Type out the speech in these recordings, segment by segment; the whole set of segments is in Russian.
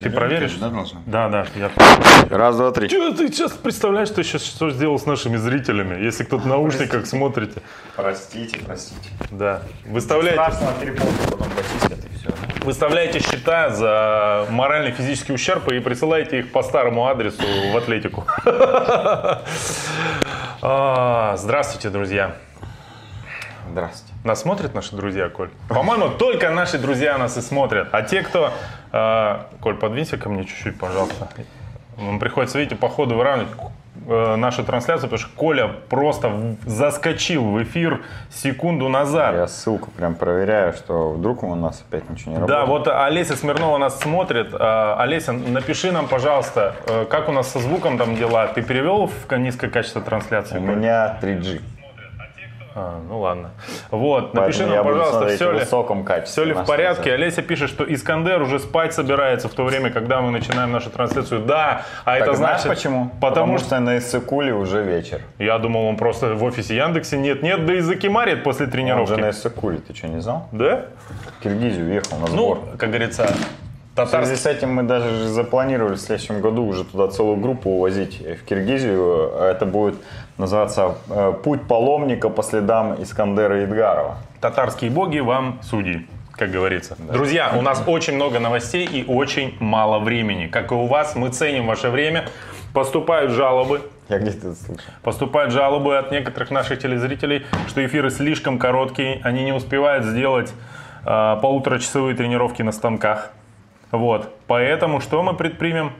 Ты проверишь? Да, должен? Да, да, я. Раз, два, три. Чё ты сейчас представляешь, что сейчас что сделал с нашими зрителями, если кто-то в наушниках смотрите? Простите, простите. Да. Выставляйте, Страшно перепутать, потом почистят и все. выставляйте счета за моральный физический ущерб и присылайте их по старому адресу в Атлетику. А, Здравствуйте, друзья. Здравствуйте. Нас смотрят наши друзья, Коль? По-моему, только наши друзья нас и смотрят. А те, кто... э, Коль, подвинься ко мне чуть-чуть, пожалуйста. Нам приходится, видите, по ходу выравнивать э, нашу трансляцию, потому что Коля просто заскочил в эфир секунду назад. Я ссылку прям проверяю, что вдруг у нас опять ничего не Да, работает. вот Олеся Смирнова нас смотрит. А, Олеся, напиши нам, пожалуйста, э, как у нас со звуком там дела. Ты перевел в низкое качество трансляции? У меня 3G. А, ну ладно. Вот, напиши нам, пожалуйста, все ли, все ли в порядке. Олеся пишет, что Искандер уже спать собирается в то время, когда мы начинаем нашу трансляцию. Да, а Так это знаешь значит... почему? Потому, что... что на Иссыкуле уже вечер. Я думал, он просто в офисе Яндексе нет-нет, да и закимарит после Он тренировки. уже на Иссыкуле, ты что, не знал? Да? В Киргизию уехал на Ну, сбор. как говорится, В связи с этим мы даже же запланировали в следующем году уже туда целую группу увозить в Киргизию. Это будет называться э, «Путь паломника по следам Искандера Идгарова». Татарские боги вам судьи, как говорится. Друзья, у нас очень много новостей и очень мало времени. Как и у вас, мы ценим ваше время. Поступают жалобы, Я где-то слышал. Поступают жалобы от некоторых наших телезрителей, что эфиры слишком короткие, они не успевают сделать э, полуторачасовые тренировки на станках. Вот, поэтому что мы предпримем?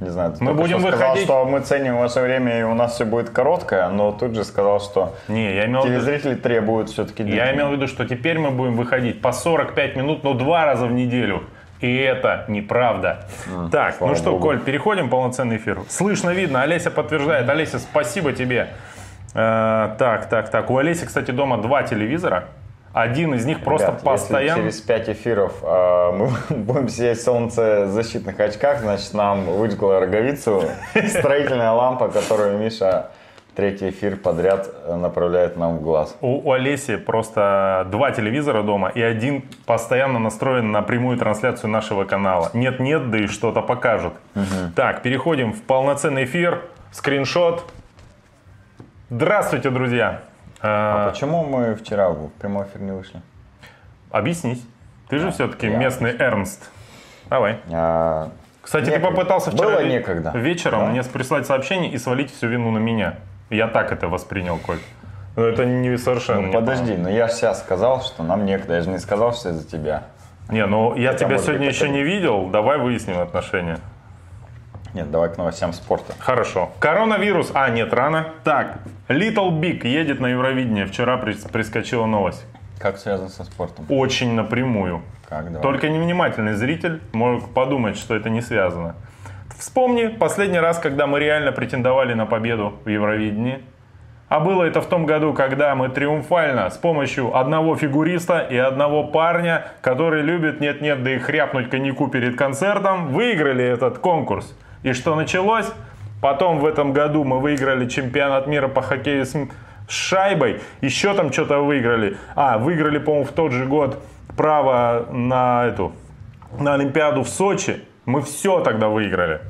Не знаю, ты Мы будем что сказал, выходить- что мы ценим ваше время и у нас все будет короткое, но тут же сказал, что Не, я имел, в виду, телезрители требуют все-таки я имел в виду, что теперь мы будем выходить по 45 минут, но два раза в неделю. И это неправда. так, слава ну что, богу. Коль, переходим в полноценный эфир. Слышно, видно, Олеся подтверждает. Олеся, спасибо тебе. Э, так, так, так. У Олеси, кстати, дома два телевизора. Один из них просто Ребят, постоянно... Через 5 эфиров э, мы будем сидеть в солнцезащитных очках, значит, нам выжгла роговицу строительная лампа, которую Миша третий эфир подряд направляет нам в глаз. У, у Олеси просто два телевизора дома, и один постоянно настроен на прямую трансляцию нашего канала. Нет-нет, да и что-то покажут. Так, переходим в полноценный эфир. Скриншот. Здравствуйте, друзья. А Э, почему мы вчера в прямой эфир не вышли? объяснись. Ты же все-таки я местный Эрнст. Давай. А, Кстати, Некогда. ты попытался вчера Было ве- некогда. вечером Да. мне прислать сообщение и свалить всю вину на меня. Я так это воспринял, Коль. Но это не совершенно ну, не подожди, но я же сейчас сказал, что нам некогда. Я же не сказал, что из-за тебя. Не, ну я тебя может сегодня быть, еще это- не видел. Давай выясним отношения. Нет, давай к новостям спорта. Хорошо. Коронавирус. А, нет, рано. Так, Little Big едет на Евровидение. Вчера прис- прискочила новость. Как связано со спортом? Очень напрямую. Как, давай. Только невнимательный зритель может подумать, что это не связано. Вспомни последний раз, когда мы реально претендовали на победу в Евровидении. А было это в том году, когда мы триумфально с помощью одного фигуриста и одного парня, который любит нет-нет, да и хряпнуть коньяку перед концертом, выиграли этот конкурс. И что началось? Потом в этом году мы выиграли чемпионат мира по хоккею с, шайбой. Еще там что-то выиграли. А, выиграли, по-моему, в тот же год право на эту, на Олимпиаду в Сочи. Мы все тогда выиграли.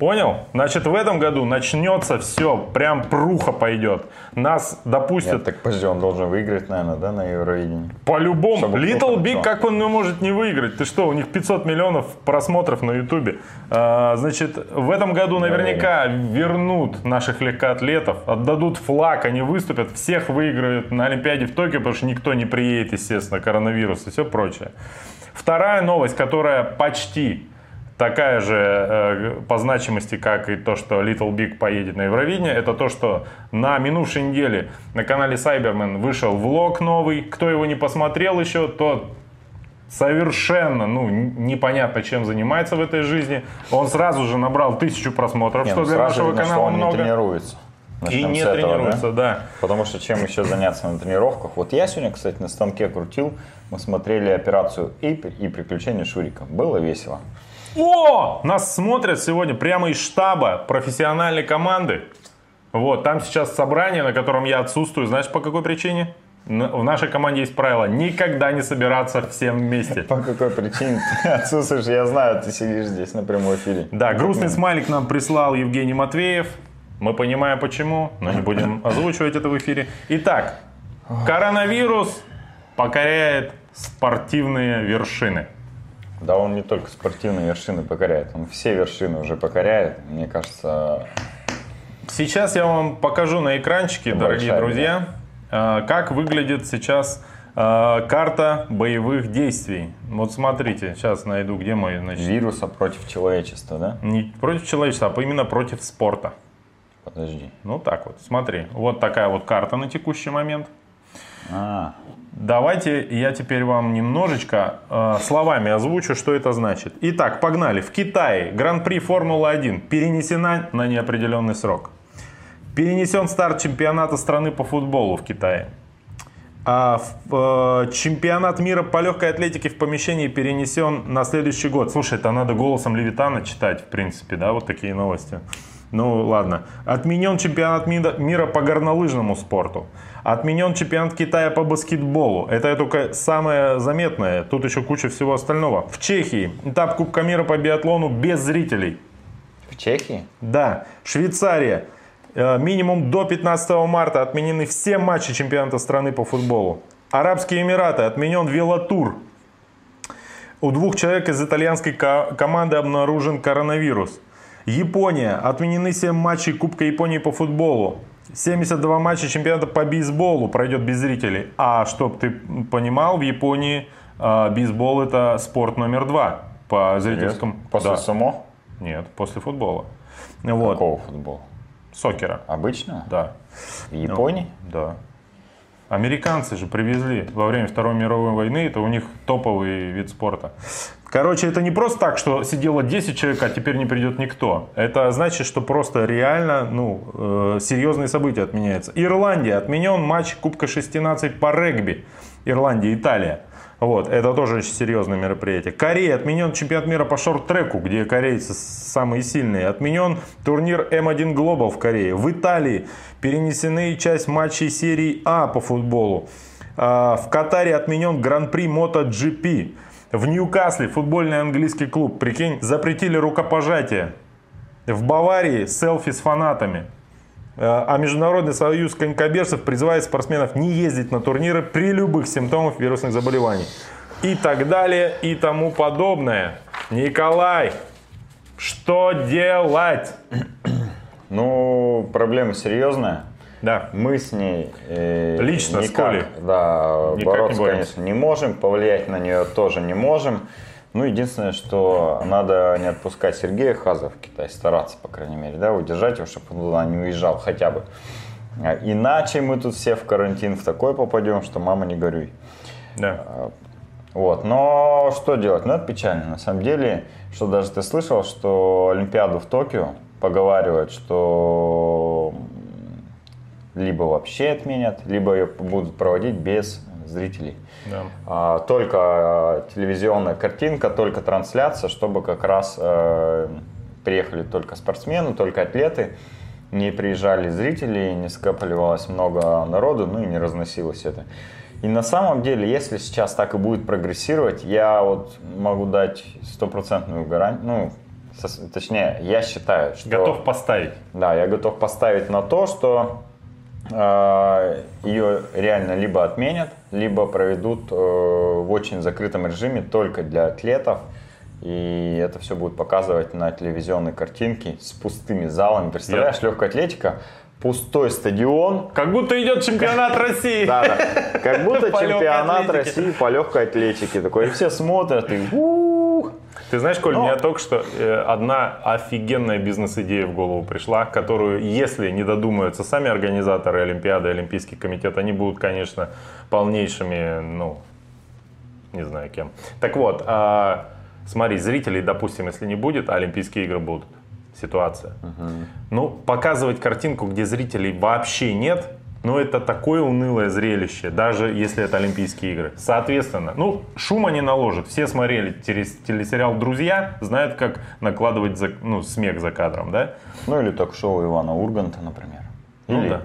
Понял? Значит, в этом году начнется все, прям пруха пойдет. Нас допустят Нет, так подожди, он должен выиграть, наверное, да, на Евровидении? по-любому. Little Big, знал. как он не может не выиграть? Ты что, у них 500 миллионов просмотров на Ютубе. А, значит, в этом году наверняка вернут наших легкоатлетов, отдадут флаг, они выступят, всех выиграют на Олимпиаде в Токио, потому что никто не приедет, естественно, коронавирус и все прочее. Вторая новость, которая почти такая же э, по значимости, как и то, что Little Big поедет на Евровидение, это то, что на минувшей неделе на канале Cyberman вышел влог новый. Кто его не посмотрел еще, тот совершенно, ну, непонятно, чем занимается в этой жизни. Он сразу же набрал тысячу просмотров, Не, что ну, для нашего видно, что канала он не много. тренируется. И Начнем не с этого, да? тренируется, да. Потому что чем еще заняться на тренировках? Вот я сегодня, кстати, на станке крутил, мы смотрели операцию и, и приключения Шурика. Было весело. О! Нас смотрят сегодня прямо из штаба профессиональной команды. Вот, там сейчас собрание, на котором я отсутствую. Знаешь, по какой причине? В нашей команде есть правило никогда не собираться всем вместе. По какой причине ты отсутствуешь? Я знаю, ты сидишь здесь на прямом эфире. Да, грустный смайлик нам прислал Евгений Матвеев. Мы понимаем почему, но не будем озвучивать это в эфире. Итак, коронавирус покоряет спортивные вершины. Да он не только спортивные вершины покоряет, он все вершины уже покоряет. Мне кажется, Сейчас я вам покажу на экранчике, дорогие друзья, э, как выглядит сейчас э, карта боевых действий. Вот смотрите, сейчас найду, где мой, значит, вируса против человечества, да? не против человечества, а именно против спорта. Подожди. Ну так вот, смотри, вот такая вот карта на текущий момент. А, Давайте я теперь вам немножечко э, словами озвучу, что это значит. Итак, погнали. В Китае Гран-при Формулы-1 перенесена на неопределенный срок. Перенесен старт чемпионата страны по футболу в Китае. А э, чемпионат мира по легкой атлетике в помещении перенесен на следующий год. Слушай, это надо голосом Левитана читать, в принципе, да, вот такие новости. Ну ладно. Отменен чемпионат мира по горнолыжному спорту. Отменен чемпионат Китая по баскетболу. Это только самое заметное. Тут еще куча всего остального. В Чехии этап Кубка мира по биатлону без зрителей. в Чехии? Да, Швейцария. Э, Минимум до 15 марта отменены все матчи чемпионата страны по футболу. Арабские Эмираты. Отменен велотур. У двух человек из итальянской ко- команды обнаружен коронавирус. Япония. Отменены 7 матчей Кубка Японии по футболу. 72 матча чемпионата по бейсболу пройдет без зрителей. А чтоб ты понимал, в Японии э, бейсбол это спорт номер два по зрительскому. После Да. сумо? Нет, после футбола. Вот. Какого футбола? Сокера. Обычного? Да. В Японии? Да. Американцы же привезли во время Второй мировой войны, это у них топовый вид спорта. Короче, это не просто так, что сидело 10 человек, а теперь не придет никто. Это значит, что просто реально ну, э, серьезные события отменяются. Ирландия. Отменен матч Кубка шести наций по регби. Ирландия, Италия. Вот, это тоже очень серьезное мероприятие. Корея. Отменен чемпионат мира по шорт-треку, где корейцы самые сильные. Отменен турнир М1 Global в Корее. В Италии перенесены часть матчей серии А по футболу. А, В Катаре отменен Гран-при MotoGP. В Ньюкасле футбольный английский клуб, прикинь, запретили рукопожатие. В Баварии селфи с фанатами. Э, А Международный союз конькобежцев призывает спортсменов не ездить на турниры при любых симптомах вирусных заболеваний. И так далее, и тому подобное. Николай, что делать? Ну, проблема серьезная. Да. Мы с ней э, Лично, с никак, Колей? да, Никак бороться, не боремся. конечно, не можем, повлиять на нее тоже не можем. Ну, единственное, что надо не отпускать Сергея Хаза в Китай, стараться, по крайней мере, да, удержать его, чтобы он туда не уезжал хотя бы. А Иначе мы тут все в карантин в такой попадем, что мама не горюй. Да. Вот, но что делать? Ну, это печально. На самом деле, что даже ты слышал, что Олимпиаду в Токио поговаривают, что либо вообще отменят, либо ее будут проводить без зрителей. Да. А, Только а, телевизионная картинка, только трансляция, чтобы как раз э, приехали только спортсмены, только атлеты, не приезжали зрители, не скапливалось много народу, ну и не разносилось это. И на самом деле, если сейчас так и будет прогрессировать, я вот могу дать стопроцентную гарантию, ну, сос- точнее, я считаю, что... Готов поставить. Да, я готов поставить на то, что э, ее реально либо отменят, либо проведут э, в очень закрытом режиме только для атлетов. И это все будет показывать на телевизионной картинке с пустыми залами. Представляешь, легкая атлетика, пустой стадион. Как будто идет чемпионат России. Да, да. Как будто чемпионат. России по легкой атлетике. Такой, и все смотрят, и. Ты знаешь, Коль, Но- мне только что э, одна офигенная бизнес-идея в голову пришла, которую, если не додумаются сами организаторы Олимпиады, Олимпийский комитет, они будут, конечно, полнейшими, ну, не знаю кем. Так вот, а, смотри, зрителей, допустим, если не будет, а Олимпийские игры будут. Ситуация. Ну, показывать картинку, где зрителей вообще нет, ну, это такое унылое зрелище, даже если это Олимпийские игры. Соответственно, ну, шума не наложит. Все смотрели телес- телесериал «Друзья», знают, как накладывать за- ну, смех за кадром, да? Ну или ток-шоу Ивана Урганта, например. Ну Или да.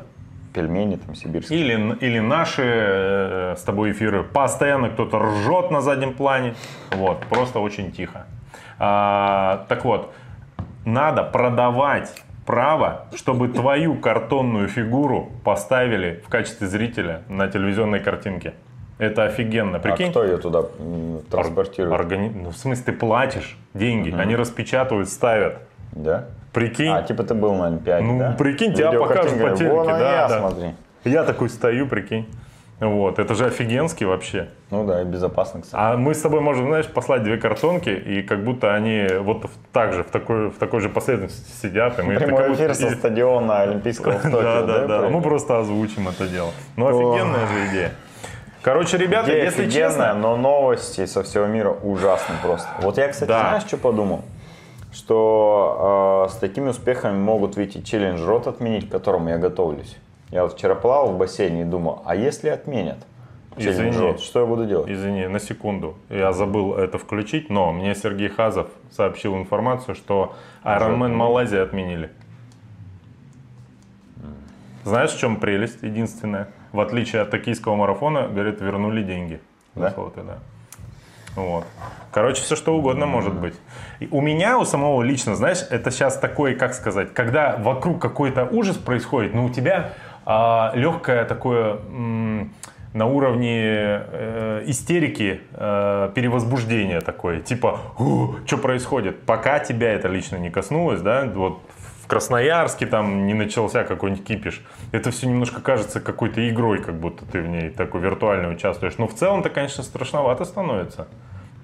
пельмени там сибирские. Или, или наши э, с тобой эфиры. Постоянно кто-то ржет на заднем плане. Вот, просто очень тихо. А, так вот, надо продавать право, чтобы твою картонную фигуру поставили в качестве зрителя на телевизионной картинке. Это офигенно. Прикинь? А кто ее туда транспортирует? Органи... Ну, в смысле, ты платишь деньги, угу. они распечатывают, ставят. Да? Прикинь. А, типа ты был на Олимпиаде, Ну, да? прикинь, тебя покажут по телеке. Вон да, я, да. смотри. Я такой стою, прикинь. Вот, это же офигенский вообще. Ну да, и безопасно, кстати. А мы с тобой можем, знаешь, послать две картонки, и как будто они вот так же, в такой, в такой же последовательности сидят. И мы Прямой эфир будто- со стадиона Олимпийского в Токио, Да, да, да. Мы просто озвучим это дело. Ну, офигенная же идея. Короче, ребята, Идея если честно, но новости со всего мира ужасны просто. Вот я, кстати, Да. знаешь, что подумал? Что э, с такими успехами могут выйти челлендж рот отменить, к которому я готовлюсь. Я вот вчера плавал в бассейне и думал, а если отменят Извини. что я буду делать? Извини, на секунду. Я забыл это включить, но мне Сергей Хазов сообщил информацию, что Ironman Малайзия отменили. Знаешь, в чем прелесть единственная? В отличие от токийского марафона, говорят, вернули деньги. Да? Золото, да. Вот. Короче, все что угодно может быть. И у меня, у самого лично, знаешь, это сейчас такой, как сказать, когда вокруг какой-то ужас происходит, но у тебя а, легкое такое на уровне э, истерики э, перевозбуждение такое, типа, что происходит? Пока тебя это лично не коснулось, да, вот в Красноярске там не начался какой-нибудь кипиш. Это все немножко кажется какой-то игрой, как будто ты в ней такой виртуально участвуешь. Но в целом-то, конечно, страшновато становится.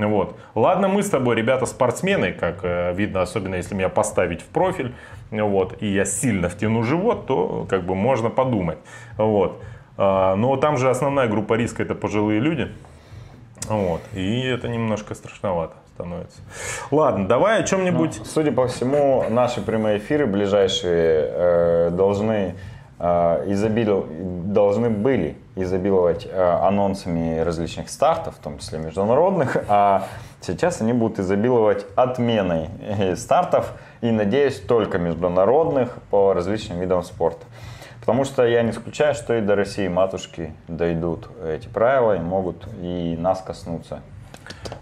Вот. Ладно, мы с тобой, ребята, спортсмены, как э, видно, особенно если меня поставить в профиль, вот, и я сильно втяну живот, то как бы можно подумать. Вот. А, но там же основная группа риска это пожилые люди. Вот. И это немножко страшновато становится. Ладно, давай о чем-нибудь. Судя по всему, наши прямые эфиры ближайшие э, должны, э, изобилов- должны были изобиловать э, анонсами различных стартов, в том числе международных, а сейчас они будут изобиловать отменой э, стартов и, надеюсь, только международных по различным видам спорта. Потому что я не исключаю, что и до России матушки дойдут эти правила и могут и нас коснуться.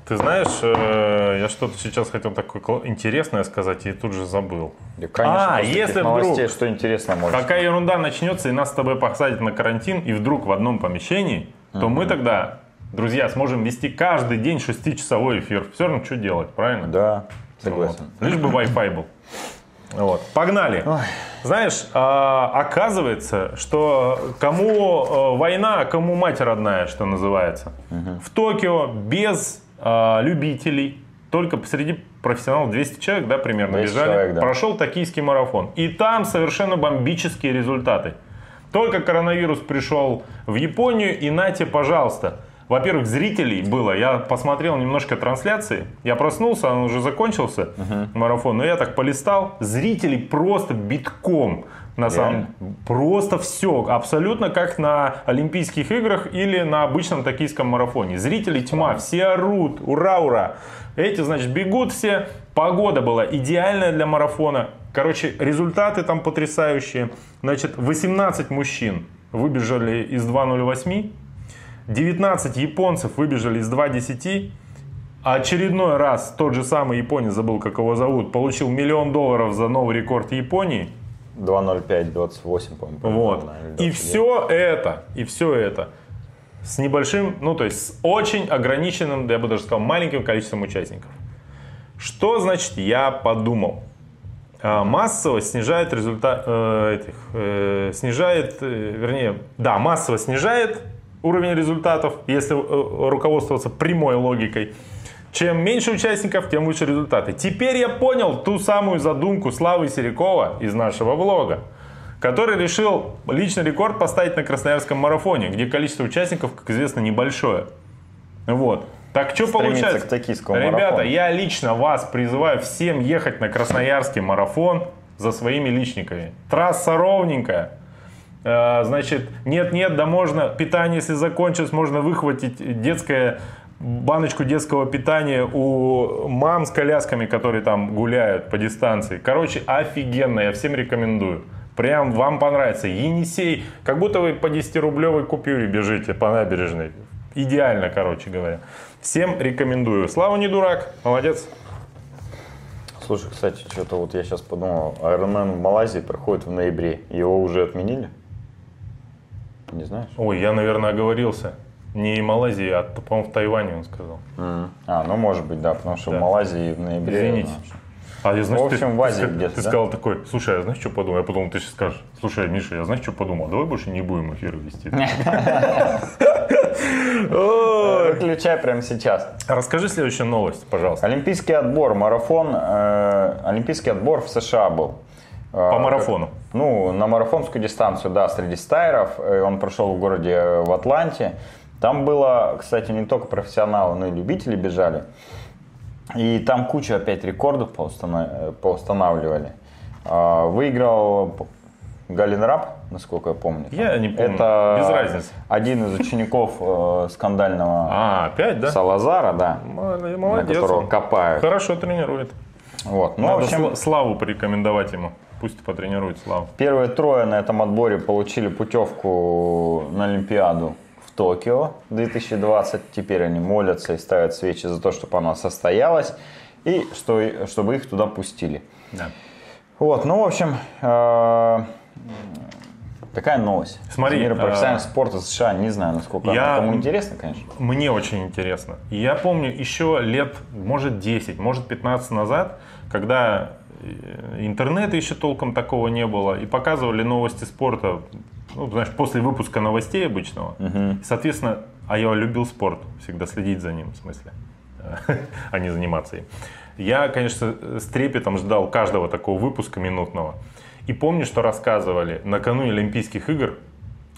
Ты знаешь, э, я что-то сейчас хотел такое интересное сказать и тут же забыл. И, конечно, А, если новостей, вдруг- что интересно может Какая ерунда начнется, и нас с тобой посадят на карантин, и вдруг в одном помещении, то мы тогда, друзья, сможем вести каждый день 6-часовой эфир. Все равно, что делать, правильно? Да, согласен. Вот. Лишь бы Wi-Fi был. Вот. Погнали. Знаешь, а, оказывается, что кому э, война, а кому мать родная, что называется. В Токио без а, любителей, только посреди профессионалов 200 человек, да, примерно 200 бежали, человек, да. прошел токийский марафон. И там совершенно бомбические результаты. Только коронавирус пришел в Японию, и нате, пожалуйста. Во-первых, зрителей было. Я посмотрел немножко трансляции. Я проснулся, он уже закончился, марафон. Но я так полистал. Зрителей просто битком. На самом просто все, абсолютно как на Олимпийских играх или на обычном токийском марафоне. Зрителей тьма, все орут, ура, ура. Эти, значит, бегут все. Погода была идеальная для марафона. Короче, результаты там потрясающие. Значит, 18 мужчин выбежали из 2.08. 19 японцев выбежали из 2.10. А очередной раз тот же самый японец, забыл как его зовут, получил миллион долларов за новый рекорд Японии. 2.05, 28, по-моему. Вот. наверное, И 29. все это, и все это с небольшим, ну то есть с очень ограниченным, я бы даже сказал, маленьким количеством участников. Что значит я подумал? А, Массово снижает результат э, этих, э, снижает, э, вернее, да, массово снижает уровень результатов, если э, руководствоваться прямой логикой. Чем меньше участников, тем лучше результаты. Теперь я понял ту самую задумку Славы Серикова из нашего блога, который решил личный рекорд поставить на Красноярском марафоне, где количество участников, как известно, небольшое. Вот. Так что получается? к токийскому Ребята, марафону. я лично вас призываю всем ехать на Красноярский марафон за своими личниками. Трасса ровненькая. Э, Значит, нет-нет, да можно, питание, если закончилось, можно выхватить детское, баночку детского питания у мам с колясками, которые там гуляют по дистанции. Короче, офигенно, я всем рекомендую. Прям вам понравится. Енисей, как будто вы по 10-рублевой купюре бежите по набережной. Идеально, короче говоря. Всем рекомендую. Слава не дурак, молодец. Слушай, кстати, что-то вот я сейчас подумал, Ironman в Малайзии проходит в ноябре. Его уже отменили? Не знаешь? Ой, я, наверное, оговорился. Не Малайзии, а, по-моему, в Тайване он сказал. А, ну может быть, да, потому что Да. в Малайзии в ноябре. Извините. А я, знаешь, В общем, ты, в Азии ты, где-то, ты да? сказал такой, слушай, я знаешь, что подумал? Я подумал, ты сейчас скажешь, слушай, Миша, я знаешь, что подумал? Давай больше не будем эфиры вести. Выключай прямо сейчас. Расскажи следующую новость, пожалуйста. Олимпийский отбор, марафон, э, олимпийский отбор в США был. Э, По марафону. как- ну, на марафонскую дистанцию, да, среди стайеров. Э, Он прошел в городе э, в Атланте. Там было, кстати, не только профессионалы, но и любители бежали. И там кучу опять рекордов поустана- поустанавливали. А, Выиграл Галин Раб, насколько я помню. Я не помню. Это Без разницы. один из учеников э, скандального А, опять, да? Салазара, да, Мол- на Молодец. которого копают. Хорошо тренирует. Вот. Ну, Надо в общем, Сла- Славу порекомендовать ему. Пусть потренирует Славу. первые трое на этом отборе получили путевку на Олимпиаду Токио 2020. Теперь они молятся и ставят свечи за то, чтобы она состоялась и что, чтобы их туда пустили. Да. Вот, ну, в общем, э, такая новость. Смотри, мира э, профессионального спорта США, не знаю, насколько я- кому интересно, конечно. Мне очень интересно. Я помню еще лет, может, 10, может, 15 назад, когда интернета еще толком такого не было, и показывали новости спорта, ну, знаешь, после выпуска новостей обычного. И, Соответственно, а я любил спорт, всегда следить за ним, в смысле, а не заниматься им. Я, конечно, с трепетом ждал каждого такого выпуска минутного. И помню, что рассказывали, накануне Олимпийских игр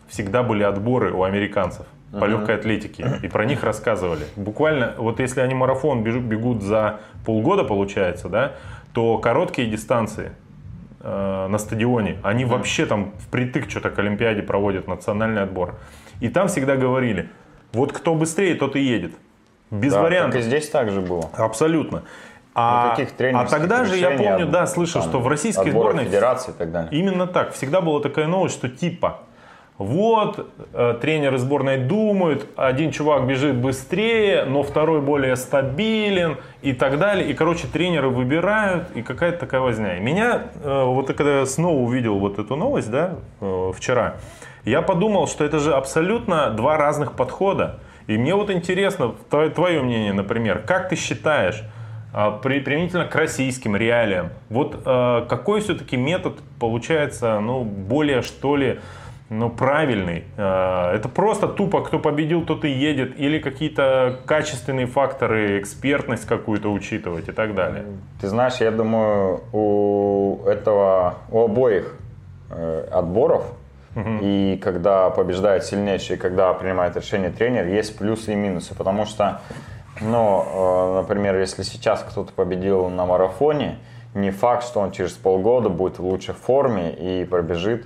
всегда были отборы у американцев по легкой атлетике. И про них рассказывали. Буквально, вот если они марафон бегут за полгода, получается, да, то короткие дистанции э, на стадионе, они вообще там впритык что-то к Олимпиаде проводят, национальный отбор. И там всегда говорили, вот кто быстрее, тот и едет. Без Да, вариантов. Так и здесь также было. Абсолютно. А, а тогда же я помню, от- да, слышал, там, что в российской сборной федерации и так далее. Именно так. Всегда была такая новость, что типа вот э, тренеры сборной думают, один чувак бежит быстрее, но второй более стабилен и так далее. И, короче, тренеры выбирают, и какая-то такая возня. И меня, э, вот когда я снова увидел вот эту новость, да, э, вчера, я подумал, что это же абсолютно два разных подхода. И мне вот интересно, твое, твое мнение, например, как ты считаешь, а, при, применительно к российским реалиям. Вот какой все-таки метод получается, ну, более, что ли, ну, правильный? Э, это просто тупо, кто победил, тот и едет, или какие-то качественные факторы, экспертность какую-то учитывать и так далее? Ты знаешь, я думаю, у этого, у обоих э, отборов, и когда побеждает сильнейший, и когда принимает решение тренер, есть плюсы и минусы. Потому что, ну, э, например, если сейчас кто-то победил на марафоне, не факт, что он через полгода будет в лучшей форме и пробежит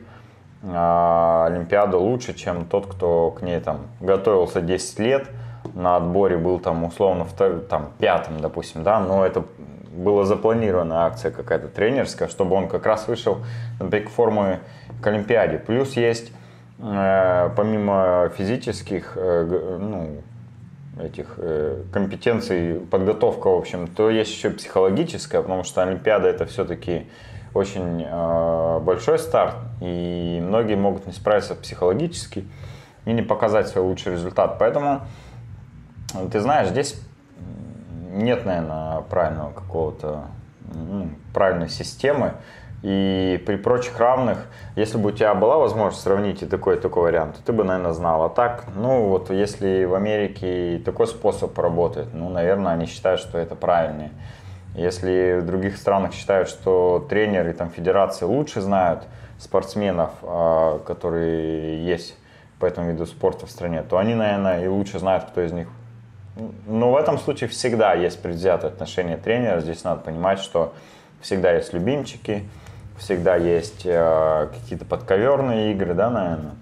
Олимпиаду лучше, чем тот, кто к ней там готовился 10 лет, на отборе был там условно втор- там, пятым, допустим, да, но это была запланированная акция какая-то тренерская, чтобы он как раз вышел на пик формы к Олимпиаде. Плюс есть, э, помимо физических, э, ну, этих э, компетенций, подготовка, в общем, то есть еще психологическая, потому что Олимпиада это все-таки очень э, большой старт, и многие могут не справиться психологически и не показать свой лучший результат. Поэтому, э, ты знаешь, здесь нет, наверное, правильного какого-то, ну, правильной системы. И при прочих равных, если бы у тебя была возможность сравнить и такой, и такой вариант, ты бы, наверное, знал. А так, ну вот если в Америке такой способ работает, ну, наверное, они считают, что это правильнее. Если в других странах считают, что тренеры там федерации лучше знают спортсменов, а, которые есть по этому виду спорта в стране, то они, наверное, и лучше знают, кто из них. Но в этом случае всегда есть предвзятое отношение тренера. Здесь надо понимать, что всегда есть любимчики, всегда есть э, какие-то подковерные игры, да, наверное.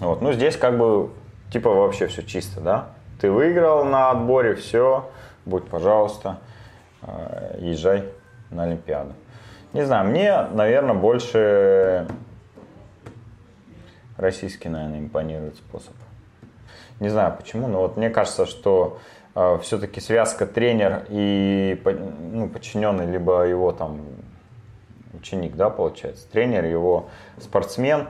Вот. Ну, здесь как бы, типа, вообще все чисто, да. Ты выиграл на отборе, все, будь, пожалуйста, езжай на Олимпиаду. Не знаю, мне, наверное, больше российский, наверное, импонирует способ. Не знаю почему, но вот мне кажется, что э, все-таки связка тренер и ну, подчиненный, либо его там ученик, да, получается, тренер, его спортсмен,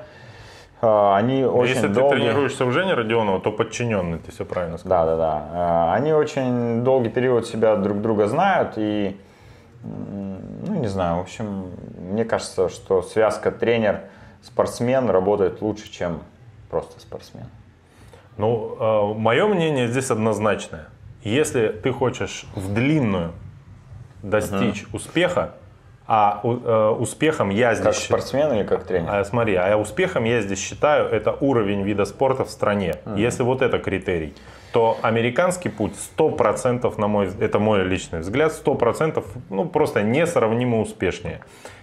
э, они очень Если долго... ты тренируешься у Жени Родионова, то подчиненный, ты все правильно сказал. Да, да, да. Э, они очень долгий период себя друг друга знают и ну, не знаю, в общем, мне кажется, что связка тренер-спортсмен работает лучше, чем просто спортсмен. Ну, э, мое мнение здесь однозначное. Если ты хочешь в длинную достичь uh успеха, а э, успехом я здесь... Как спортсмен или как тренер? А, смотри, а успехом я здесь считаю, это уровень вида спорта в стране. uh Если вот это критерий, то американский путь 100%, на мой, это мой личный взгляд, 100% ну, просто несравнимо успешнее.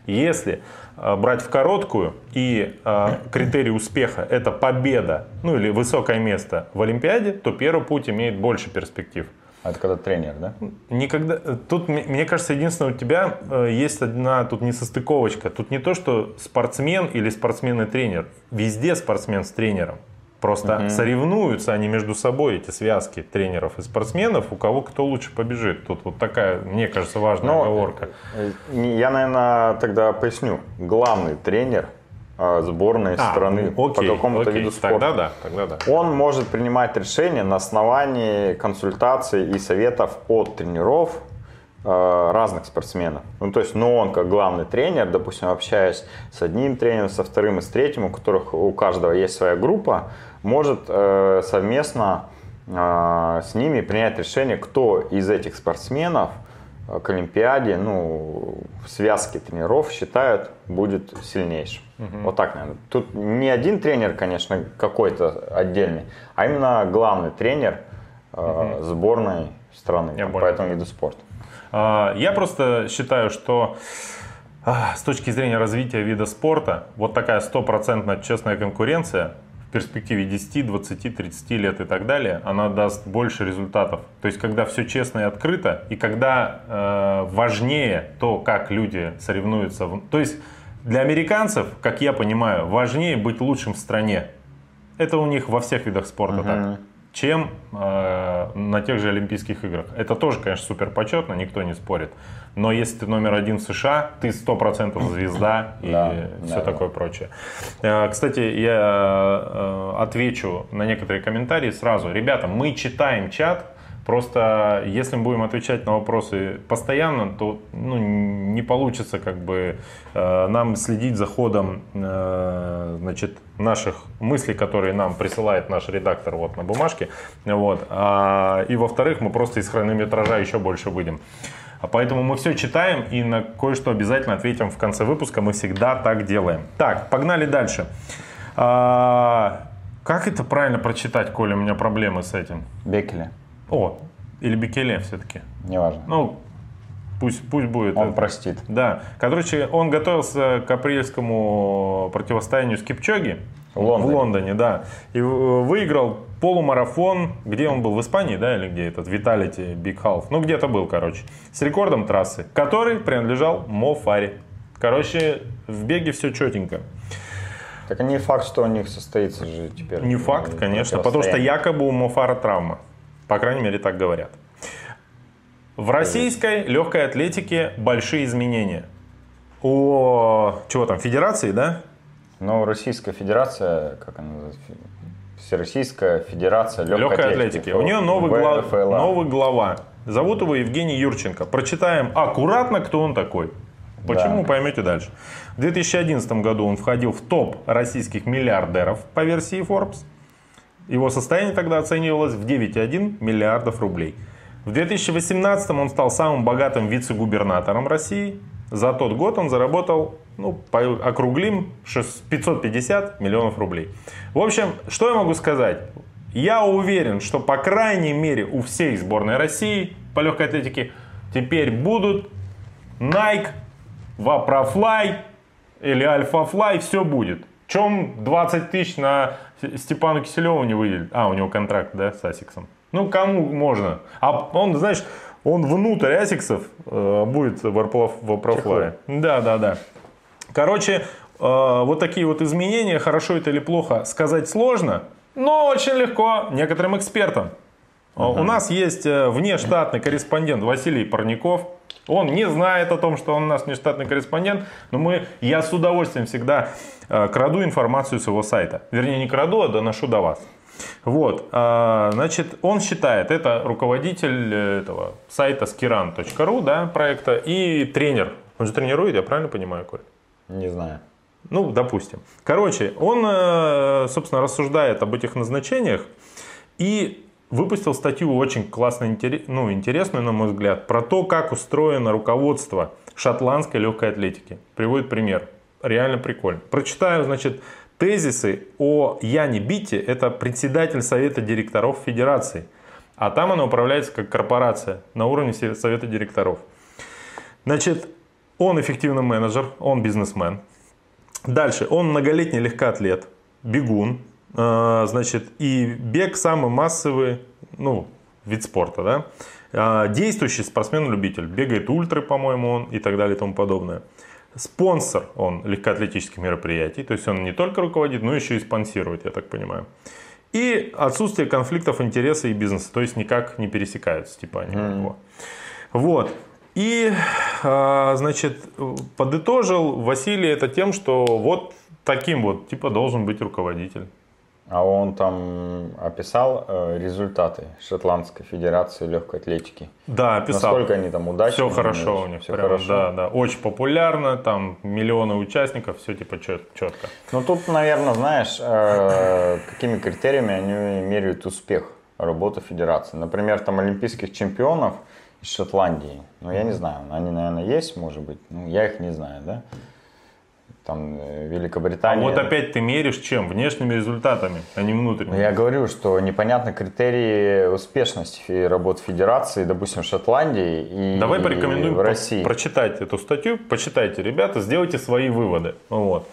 Если э, брать в короткую и э, критерий успеха это победа, ну или высокое место в Олимпиаде, то первый путь имеет больше перспектив. А это когда тренер, да? Никогда. Тут, мне кажется, единственное, у тебя э, есть одна тут несостыковочка. Тут не то, что спортсмен или спортсмен и тренер. Везде спортсмен с тренером. Просто угу. соревнуются они между собой, эти связки тренеров и спортсменов, у кого кто лучше побежит. Тут вот такая, мне кажется, важная Но, оговорка. Э, я, наверное, тогда поясню. Главный тренер сборной а, страны окей, по какому-то окей. виду спорта. Тогда да, тогда да. Он может принимать решения на основании консультаций и советов от тренеров а, разных спортсменов. Ну, то есть, ну, он как главный тренер, допустим, общаясь с одним тренером, со вторым и с третьим, у которых у каждого есть своя группа, может э, совместно э, с ними принять решение, кто из этих спортсменов э, к Олимпиаде, ну, в связке тренеров считают будет сильнейшим. Угу. Вот так, наверное. Тут не один тренер, конечно, какой-то отдельный, а именно главный тренер э, угу. сборной страны Я по этому виду спорта. А, я просто считаю, что а, с точки зрения развития вида спорта, вот такая стопроцентная честная конкуренция перспективе 10, 20, 30 лет и так далее, она даст больше результатов. То есть, когда все честно и открыто, и когда э, важнее то, как люди соревнуются. В... То есть, для американцев, как я понимаю, важнее быть лучшим в стране. Это у них во всех видах спорта uh-huh. так чем э, на тех же Олимпийских играх. Это тоже, конечно, супер почетно, никто не спорит. Но если ты номер один в США, ты сто процентов звезда и да, все да, такое да. прочее. Э, кстати, я э, отвечу на некоторые комментарии сразу. Ребята, мы читаем чат, Просто если мы будем отвечать на вопросы постоянно, то ну, не получится как бы э, нам следить за ходом э, значит, наших мыслей, которые нам присылает наш редактор вот на бумажке. Вот. А, и во-вторых, мы просто из хронометража еще больше выйдем. Поэтому мы все читаем и на кое-что обязательно ответим в конце выпуска. Мы всегда так делаем. Так, погнали дальше. А, как это правильно прочитать, Коля? У меня проблемы с этим. Бекеля. О, или Бекеле все-таки. Неважно. Ну, пусть, пусть будет. Он это. простит. Да. Короче, он готовился к апрельскому противостоянию с Кипчоги. В Лондоне. В Лондоне, да. И выиграл полумарафон, где он был, в Испании, да, или где этот, Виталити Биг Half. Ну, где-то был, короче. С рекордом трассы, который принадлежал Мо Фари. Короче, в беге все четенько. Так не факт, что у них состоится же теперь. Не факт, конечно, потому что якобы у Мофара травма. По крайней мере, так говорят. В российской легкой атлетике большие изменения. У чего там, федерации, да? Ну, Российская Федерация, как она называется? Всероссийская Федерация легкой, легкой атлетики. атлетики. У нее новый, глав, новый глава. Зовут его Евгений Юрченко. Прочитаем аккуратно, кто он такой. Почему, да. поймете дальше. В 2011 году он входил в топ российских миллиардеров по версии Forbes. Его состояние тогда оценивалось в 9,1 миллиардов рублей. В 2018 он стал самым богатым вице-губернатором России. За тот год он заработал, ну, округлим, 550 миллионов рублей. В общем, что я могу сказать? Я уверен, что по крайней мере у всей сборной России по легкой атлетике теперь будут Nike, Vaporfly или Alpha Fly, все будет. Чем 20 тысяч на Степану Киселеву не выделит? А, у него контракт, да, с Асиксом. Ну, кому можно? А он, знаешь, он внутрь Асиксов э, будет в Варпрофлае. Да, да, да. Короче, э, вот такие вот изменения, хорошо это или плохо, сказать сложно, но очень легко некоторым экспертам. Uh-huh. У нас есть э, внештатный корреспондент Василий Парников. Он не знает о том, что он у нас внештатный корреспондент, но мы, я с удовольствием всегда э, краду информацию с его сайта. Вернее, не краду, а доношу до вас. Вот, значит, он считает, это руководитель э, этого сайта skiran.ru, да, проекта, и тренер. Он же тренирует, я правильно понимаю, Коль? Не знаю. Ну, допустим. Короче, он, э, собственно, рассуждает об этих назначениях и выпустил статью очень классно, ну, интересную, на мой взгляд, про то, как устроено руководство шотландской легкой атлетики. Приводит пример. Реально прикольно. Прочитаю, значит, тезисы о Яне Битте. Это председатель Совета директоров Федерации. А там она управляется как корпорация на уровне Совета директоров. Значит, он эффективный менеджер, он бизнесмен. Дальше, он многолетний легкоатлет, бегун, значит, и бег самый массовый, ну, вид спорта, да. А, действующий спортсмен-любитель, бегает ультры, по-моему, он и так далее и тому подобное. Спонсор он легкоатлетических мероприятий, то есть он не только руководит, но еще и спонсирует, я так понимаю. И отсутствие конфликтов интереса и бизнеса, то есть никак не пересекаются, типа они mm. Вот. И, а, значит, подытожил Василий это тем, что вот таким вот, типа, должен быть руководитель. А он там описал э, результаты Шотландской Федерации легкой атлетики. Да, описал. Насколько они там удачны. Все хорошо у них. Все прям, хорошо. Да, да. Очень популярно, там миллионы участников, все типа чет, четко. Ну тут, наверное, знаешь, э, какими критериями они меряют успех работы Федерации. Например, там олимпийских чемпионов из Шотландии. Ну, я не знаю, они, наверное, есть, может быть. Ну, я их не знаю, да там э, Великобритания. А вот опять ты меришь чем? Внешними результатами, а не внутренними. Ну, я говорю, что непонятны критерии успешности работы Федерации, допустим, в Шотландии и Давай порекомендуем в России. прочитать эту статью, почитайте, ребята, сделайте свои выводы. Вот.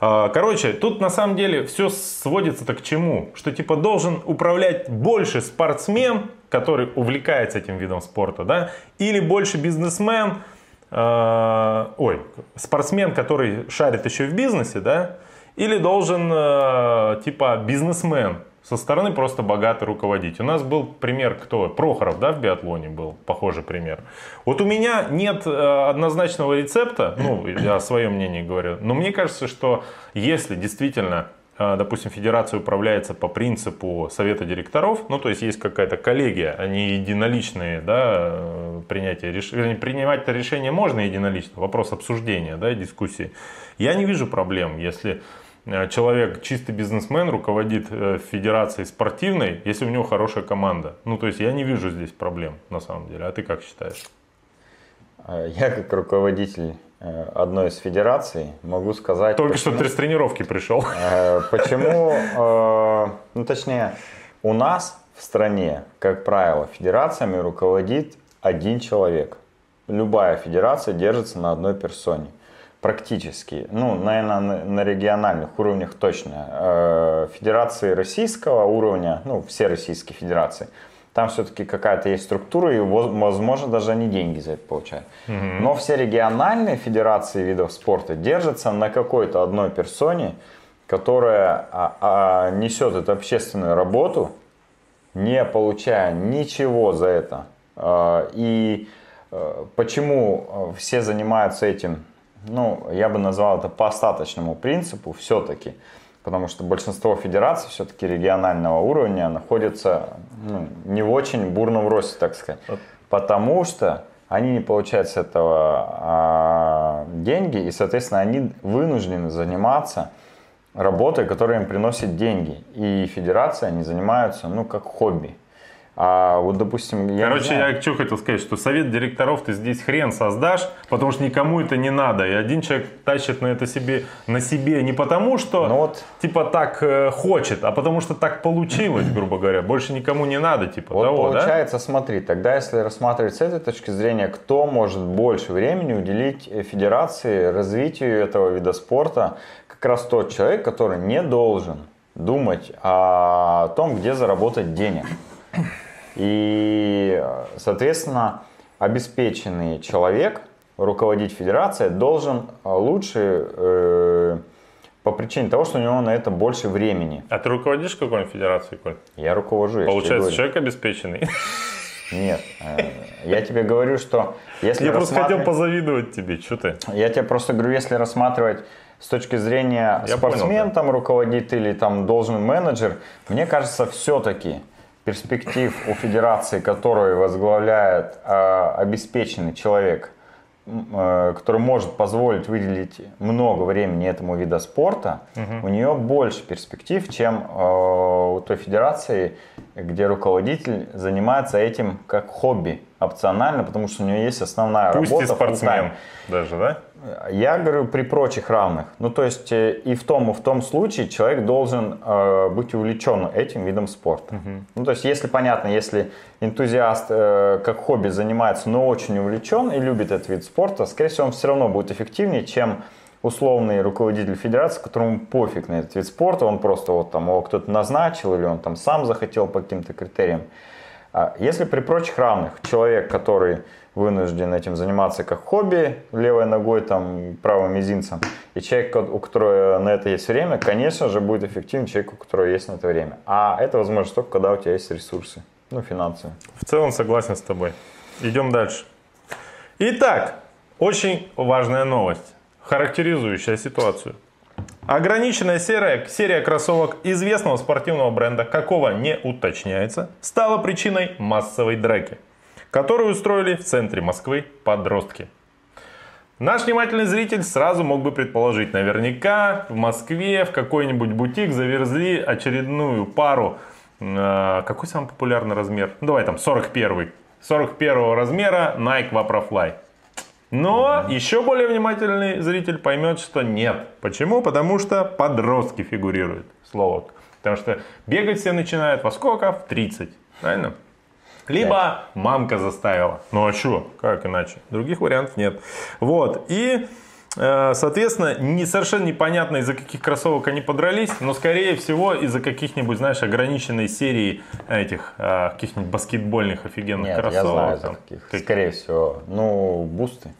А, короче, тут на самом деле все сводится-то к чему? Что типа должен управлять больше спортсмен, который увлекается этим видом спорта, да, или больше бизнесмен, э, ой, спортсмен, который шарит еще в бизнесе, да, или должен э, типа бизнесмен со стороны просто богатый руководить. У нас был пример кто? Прохоров, да, в биатлоне был похожий пример. Вот у меня нет э, однозначного рецепта, ну, я свое мнение говорю, но мне кажется, что если действительно допустим, федерация управляется по принципу совета директоров, ну, то есть есть какая-то коллегия, они а единоличные, да, принятие решения, принимать это решение можно единолично, вопрос обсуждения, да, дискуссии. Я не вижу проблем, если э, человек чистый бизнесмен руководит э, федерацией спортивной, если у него хорошая команда. Ну, то есть я не вижу здесь проблем на самом деле. А ты как считаешь? А, я как руководитель Э, одной из федераций, могу сказать... Только почему, что ты с тренировки пришел. Э, почему, э, ну точнее, у нас в стране, как правило, федерациями руководит один человек. Любая федерация держится на одной персоне. Практически. Ну, наверное, на, на региональных уровнях точно. Федерации российского уровня, ну, все российские федерации – там все-таки какая-то есть структура, и, возможно, даже они деньги за это получают. Угу. Но все региональные федерации видов спорта держатся на какой-то одной персоне, которая а, а, несет эту общественную работу, не получая ничего за это. А, и а, почему а, все занимаются этим, ну, я бы назвал это по остаточному принципу все-таки потому что большинство федераций все-таки регионального уровня находятся ну, не в очень бурном росте, так сказать. Потому что они не получают с этого а, деньги, и, соответственно, они вынуждены заниматься работой, которая им приносит деньги. И федерации они занимаются, ну, как хобби. А вот, допустим, я Короче, я что хотел сказать, что совет директоров ты здесь хрен создашь, потому что никому это не надо. И один человек тащит на это себе, на себе не потому, что ну вот, типа так э, хочет, а потому что так получилось, грубо говоря. Больше никому не надо, типа вот того, получается, да? смотри, тогда если рассматривать с этой точки зрения, кто может больше времени уделить э, федерации, развитию этого вида спорта, как раз тот человек, который не должен думать о том, где заработать денег. И, соответственно, обеспеченный человек руководить федерацией, должен а, лучше э, по причине того, что у него на это больше времени. А ты руководишь какой-нибудь федерацией, Коль? Я руковожу. Получается, человек обеспеченный. Нет, э, я тебе говорю, что если Я просто хотел позавидовать тебе, что ты? Я тебе просто говорю, если рассматривать с точки зрения Я спортсмен понял, там руководит или там должен менеджер, мне кажется, все-таки перспектив у федерации, которую возглавляет э, обеспеченный человек, э, который может позволить выделить много времени этому виду спорта, у нее больше перспектив, чем э, у той федерации, где руководитель занимается этим как хобби, опционально, потому что у нее есть основная Пусть и работа. спортсмен full-time. даже, да? Я говорю при прочих равных. Ну, то есть э, и в том, и в том случае человек должен э, быть увлечен этим видом спорта. Ну, то есть, если понятно, если энтузиаст э, как хобби занимается, но очень увлечен и любит этот вид спорта, скорее всего, он все равно будет эффективнее, чем условный руководитель федерации, которому пофиг на этот вид спорта, он просто вот там его кто-то назначил или он там сам захотел по каким-то критериям. А Если при прочих равных человек, который вынужден этим заниматься как хобби, левой ногой, там, правым мизинцем, и человек, у которого на это есть время, конечно же, будет эффективнее человек, у которого есть на это время. А это возможно только, когда у тебя есть ресурсы, ну, финансовые. В целом согласен с тобой. Идем дальше. Итак, очень важная новость, характеризующая ситуацию. Ограниченная серия, серия кроссовок известного спортивного бренда, какого не уточняется, стала причиной массовой драки, которую устроили в центре Москвы подростки. Наш внимательный зритель сразу мог бы предположить, наверняка в Москве в какой-нибудь бутик заверзли очередную пару. э, какой самый популярный размер? Ну, давай там 41. 41 размера Nike Vaporfly. Но еще более внимательный зритель поймет, что нет. Почему? Потому что подростки фигурируют. Слово. Потому что бегать все начинают во сколько? В 30. Правильно? Либо мамка заставила. Ну а что? Как иначе? Других вариантов нет. Вот. И, э, соответственно, не, совершенно непонятно, из-за каких кроссовок они подрались, но, скорее всего, из-за каких-нибудь, знаешь, ограниченной серии этих э, каких-нибудь баскетбольных офигенных Нет, кроссовок. я знаю, там. каких. Как- Скорее всего, ну, бусты,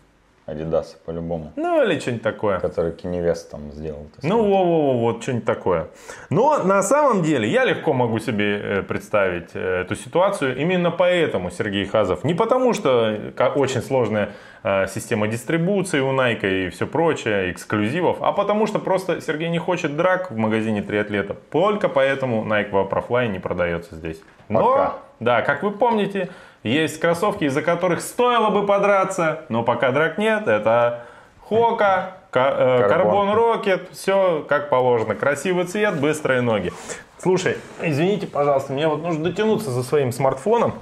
Адидасы по-любому, Ну, или что-нибудь такое. который Киневест там сделал. Ну, во-во-во, вот что-нибудь такое. Но на самом деле я легко могу себе э, представить э, эту ситуацию. Именно поэтому Сергей Хазов. Не потому, что очень сложная система дистрибуции у Nike и все прочее, эксклюзивов, а потому что просто Сергей не хочет драк в магазине триатлета. Только поэтому Nike Vaporfly не продается здесь. Но, Пока. да, как вы помните, есть кроссовки, из-за которых стоило бы подраться, но пока драк нет, это Хока, Ка- э. Карбон Рокет, все как положено. Красивый цвет, быстрые ноги. Слушай, извините, пожалуйста, мне вот нужно дотянуться за своим смартфоном.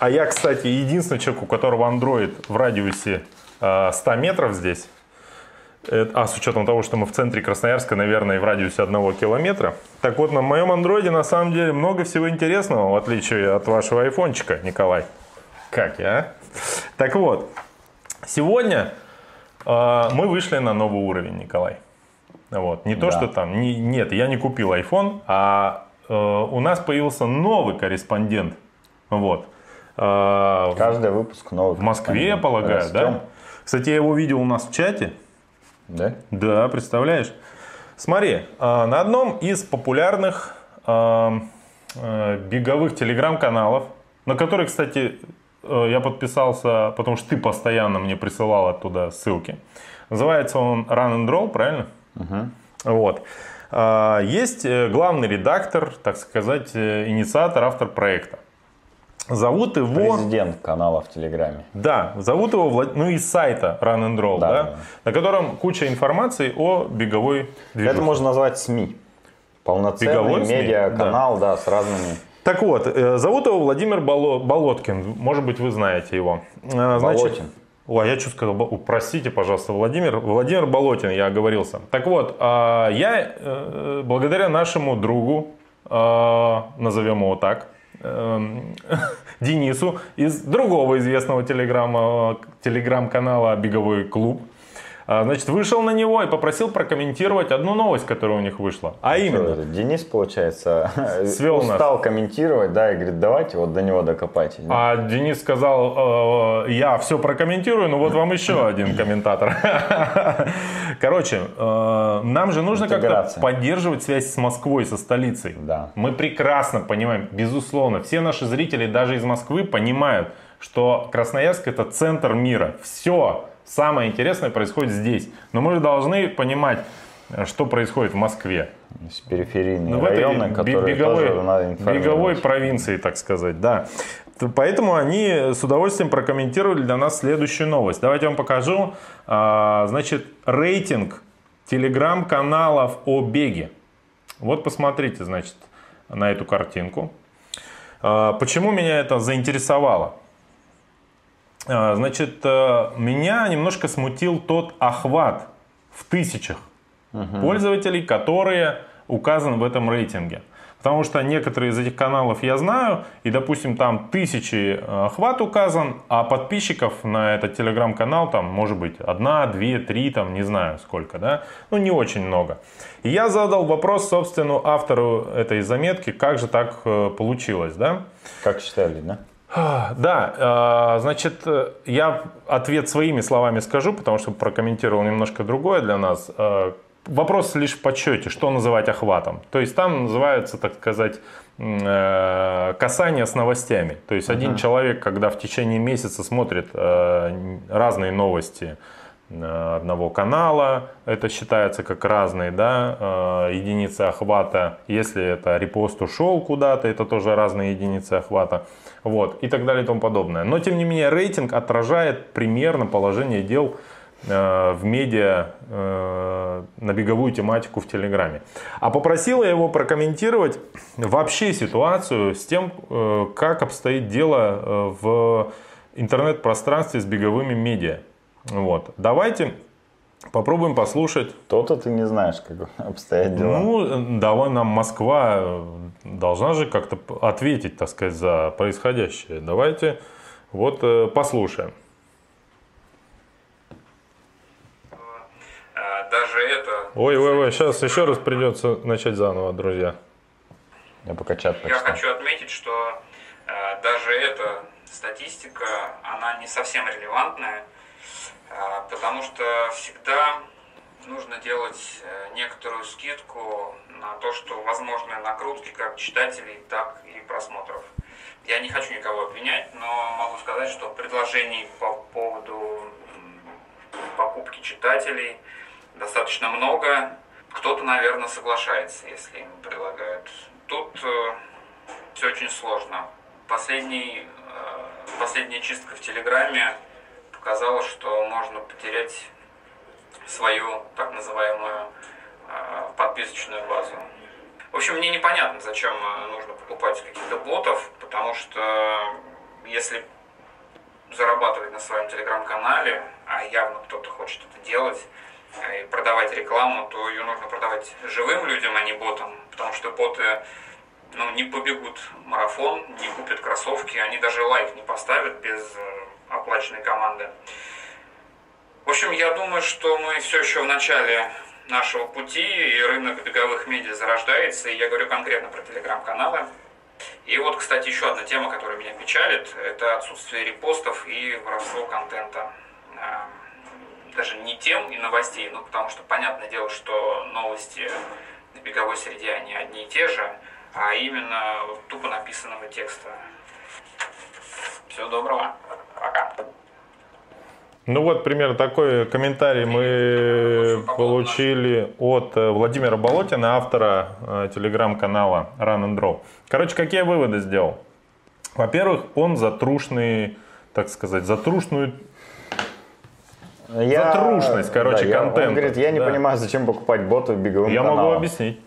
А я, кстати, единственный человек, у которого Android в радиусе э, 100 метров здесь. Это- а с учетом того, что мы в центре Красноярска, наверное, в радиусе одного километра. Так вот, на моем андроиде на самом деле много всего интересного, в отличие от вашего айфончика, Николай. Как я, а? Так вот, сегодня э, мы вышли на новый уровень, Николай. Вот. Не то, Да. что там, не- нет, я не купил iPhone, а э, у нас появился новый корреспондент. Вот. В- Каждый выпуск новый. в Москве, я полагаю, да? Кстати, я его видел у нас в чате. Да? Да, представляешь? Смотри, а, на одном из популярных а, а, беговых телеграм-каналов, на который, кстати, э, я подписался, потому что ты постоянно мне присылал оттуда ссылки. Называется он Run and Roll, правильно? Вот. А, Есть э, главный редактор, так сказать, э, инициатор, автор проекта. Зовут его... Президент канала в Телеграме. Да, зовут его, Влад- ну, из сайта Run and Roll, Да, да, да. на котором куча информации о беговой движухе. Это можно назвать СМИ. Полноценный Беговой СМИ, медиа-канал, да. с разными. Так вот, э, зовут его Владимир Боло- Болоткин, может быть, вы знаете его. Э, Болотин. Ой, я что сказал? Простите, пожалуйста, Владимир. Владимир Болотин, я оговорился. Так вот, а, я э, благодаря нашему другу, назовем его так, Денису из другого известного телеграмма, телеграм-канала «Беговой клуб», значит, вышел на него и попросил прокомментировать одну новость, которая у них вышла. А именно... Денис, получается, Свел нас. устал комментировать, да, и говорит, давайте вот до него докопайтесь. А Денис сказал, э, я все прокомментирую, но вот вам еще один комментатор. Короче, э, нам же нужно как-то поддерживать связь с Москвой, со столицей. Да. Мы прекрасно понимаем, безусловно, все наши зрители даже из Москвы понимают, что Красноярск это центр мира. Все самое интересное происходит здесь. Но мы же должны понимать, э, что происходит в Москве. Есть периферийные Ну, этой районы, которые беговой, тоже надо беговой провинции, так сказать, да. Поэтому они с удовольствием прокомментировали для нас следующую новость. Давайте я вам покажу. А, Значит, рейтинг телеграм-каналов о беге. Вот посмотрите, значит, на эту картинку. А, Почему меня это заинтересовало? А, Значит, э, меня немножко смутил тот охват в тысячах пользователей, которые указаны в этом рейтинге. Потому что некоторые из этих каналов я знаю, и, допустим, там тысячи э, охват указан, а подписчиков на этот телеграм-канал там может быть одна, две, три, там не знаю сколько, да, ну не очень много. И я задал вопрос, собственно, автору этой заметки, как же так э, получилось, да. Как считали, да? Да, э, значит, э, я ответ своими словами скажу, потому что прокомментировал немножко другое для нас. Э, Вопрос лишь в подсчете, что называть охватом. То есть там называется, так сказать, э, касание с новостями. То есть один человек, когда в течение месяца смотрит э, разные новости одного канала, это считается как разные да, единицы охвата. Если это репост ушел куда-то, это тоже разные единицы охвата. Вот, и так далее и тому подобное. Но, тем не менее, рейтинг отражает примерно положение дел э, в медиа э, на беговую тематику в Телеграме. А попросила я его прокомментировать вообще ситуацию с тем, э, как обстоит дело в интернет-пространстве с беговыми медиа. Вот. Давайте попробуем послушать. То-то ты не знаешь, как обстоят дела. Ну, давай нам Москва должна же как-то ответить, так сказать, за происходящее. Давайте вот э, послушаем. Э, Даже это... Ой, ой, ой, сейчас еще раз придется начать заново, друзья. Я пока чат Я почитаю. хочу отметить, что э, даже эта статистика, она не совсем релевантная, потому что всегда нужно делать э, некоторую скидку на то, что возможны накрутки как читателей, так и просмотров. Я не хочу никого обвинять, но могу сказать, что предложений по поводу покупки читателей достаточно много. Кто-то, наверное, соглашается, если им предлагают. Тут все очень сложно. Последний, э, последняя чистка в Телеграме показала, что можно потерять свою так называемую э, подписочную базу. В общем, мне непонятно, зачем э, нужно покупать каких-то ботов, потому что если зарабатывать на своем телеграм-канале, а явно кто-то хочет это делать, э, и продавать рекламу, то ее нужно продавать живым людям, а не ботам, потому что боты ну, не побегут марафон, не купят кроссовки, они даже лайк не поставят без оплаченной команды. В общем, я думаю, что мы все еще в начале нашего пути, и рынок беговых медиа зарождается, и я говорю конкретно про телеграм-каналы. И вот, кстати, еще одна тема, которая меня печалит, это отсутствие репостов и воровство контента. А, Даже не тем и новостей, ну, потому что понятное дело, что новости в беговой среде, они одни и те же, а именно тупо написанного текста. Всего доброго. Ну вот, примерно такой комментарий мы получили от э, Владимира Болотина, автора э, телеграм-канала Run and Draw. Короче, какие я выводы сделал? Во-первых, он затрушный, так сказать, затрушную Я- Затрушность, короче, я- контента. Он говорит, я не Да. понимаю, зачем покупать боты беговым Я могу каналам. объяснить.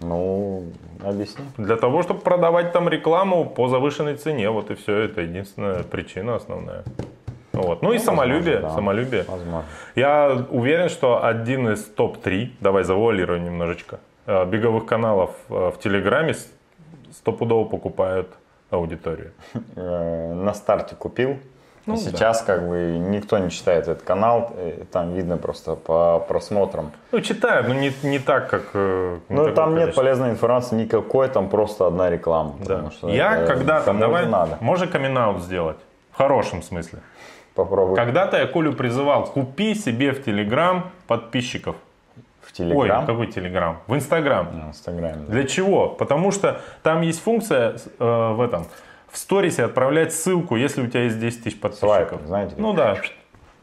Ну, объясни. Для того, чтобы продавать там рекламу по завышенной цене. Вот и все. Это единственная причина основная. Вот. Ну и самолюбие. да. самолюбие. Возможно. Я уверен, что один из топ-3, давай завуалируем немножечко, э, беговых каналов э, в Телеграме стопудово покупают аудиторию. Э, На старте купил. Ну, Сейчас как бы никто не читает этот канал, э, там видно просто по просмотрам. Ну, читают, но не, не так, как... э, не Ну, там нет количество. полезной информации никакой, там просто одна реклама. Да. что Я когда-то, давай, надо. можно камин сделать? В хорошем смысле. Попробуй Когда-то я Колю призывал, купи себе в Телеграм подписчиков. в Ой, Телеграм. какой Телеграм? В Инстаграм. В Инстаграме. да. Для чего? Потому что там есть функция э, в этом, в сторисе отправлять ссылку, если у тебя есть 10 тысяч подписчиков. Свайп, знаете, Ну да.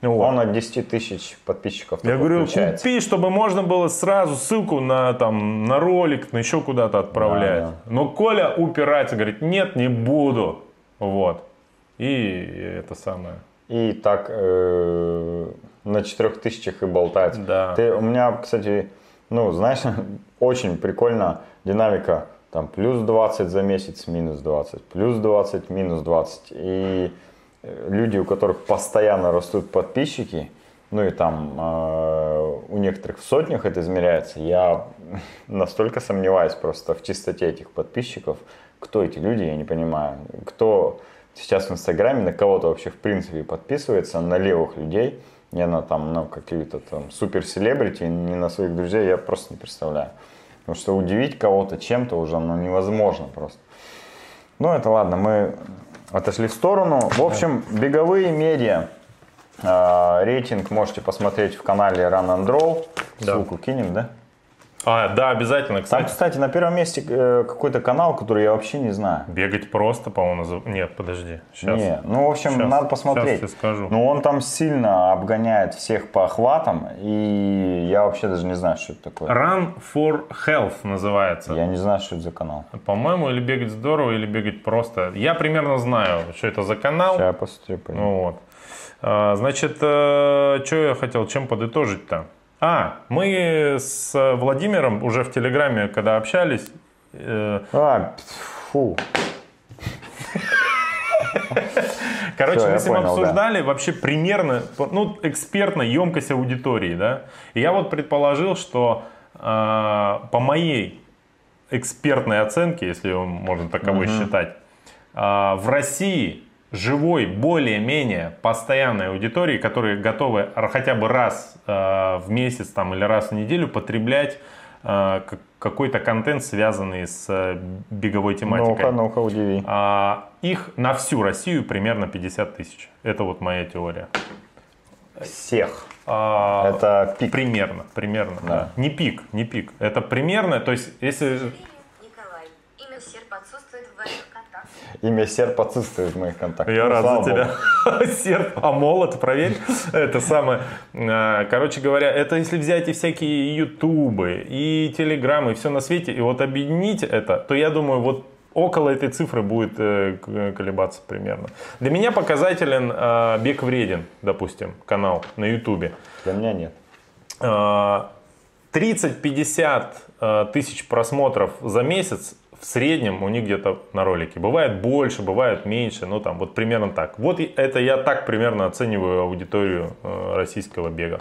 Вот. Он от 10 тысяч подписчиков Я говорю, включается. купи, чтобы можно было сразу ссылку на, там, на ролик, на еще куда-то отправлять. Да, Но Коля упирается, говорит, нет, не буду. Вот. И это самое. И так э, на 4 тысячах и болтается. Да. Ты, у меня, кстати, ну, знаешь, очень прикольно динамика. Там плюс 20 за месяц, минус 20, плюс 20, минус 20. И э, люди, у которых постоянно растут подписчики, ну и там э, у некоторых в сотнях это измеряется, я настолько сомневаюсь просто в чистоте этих подписчиков. Кто эти люди, я не понимаю. Кто сейчас в Инстаграме на кого-то вообще в принципе подписывается, на левых людей, не на там, на какие-то там супер-селебрити, не на своих друзей, я просто не представляю. Потому что удивить кого-то чем-то уже ну, невозможно просто. Ну, это ладно, мы отошли в сторону. В общем, беговые медиа. А, рейтинг можете посмотреть в канале Run and Roll. Да. Ссылку кинем, да? А, да, обязательно, Там, кстати. кстати, на первом месте э, какой-то канал, который я вообще не знаю. Бегать просто, по-моему, назов- Нет, подожди. Сейчас. Не, ну, в общем, Щас, надо посмотреть. щас я скажу. Ну, он там сильно обгоняет всех по охватам, и я вообще даже не знаю, что это такое. Run for Health называется. Я не знаю, что это за канал. По-моему, или бегать здорово, или бегать просто. Я примерно знаю, что это за канал. Сейчас я посмотрю. Ну вот. А, Значит, что я хотел, чем подытожить-то? А, мы с Владимиром уже в Телеграме, когда общались, э, А, фу. Короче, мы с ним понял, обсуждали вообще примерно, ну, экспертно емкость аудитории, да. И я вот предположил, что э, по моей экспертной оценке, если его можно таковой считать, э, в России живой, более-менее постоянной аудитории, которые готовы хотя бы раз э, в месяц там, или раз в неделю потреблять э, какой-то контент, связанный с э, беговой тематикой. Ну-ка, ну-ка, удиви. А, их на всю Россию примерно 50 тысяч. Это вот моя теория. Всех. А, Это пик. Примерно, примерно. Да. Не пик, не пик. Это примерно, то есть если... Имя серп отсутствует в моих контактах. Я Ну, рад за тебя. Серп, а молот, проверь. Это самое. а, Короче говоря, это если взять и всякие ютубы, и телеграммы, и все на свете, и вот объединить это, то я думаю, вот около этой цифры будет э, колебаться примерно. Для меня показателен э, Бег вреден, допустим, канал на ютубе. Для меня нет. Э, 30-50 э, тысяч просмотров за месяц в среднем у них где-то на ролике. Бывает больше, бывает меньше, ну там вот примерно так. Вот это я так примерно оцениваю аудиторию э, российского бега.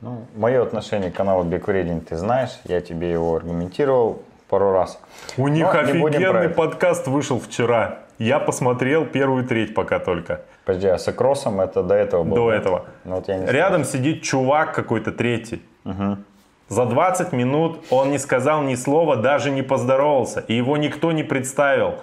Ну, мое отношение к каналу Бег Вреден ты знаешь. Я тебе его аргументировал пару раз. У них Но офигенный подкаст вышел вчера. Я посмотрел первую треть пока только. Подожди, а с Акросом это до этого было? До этого. Ну, вот я не Рядом сидит чувак какой-то третий. За 20 минут он не сказал ни слова, даже не поздоровался. И его никто не представил.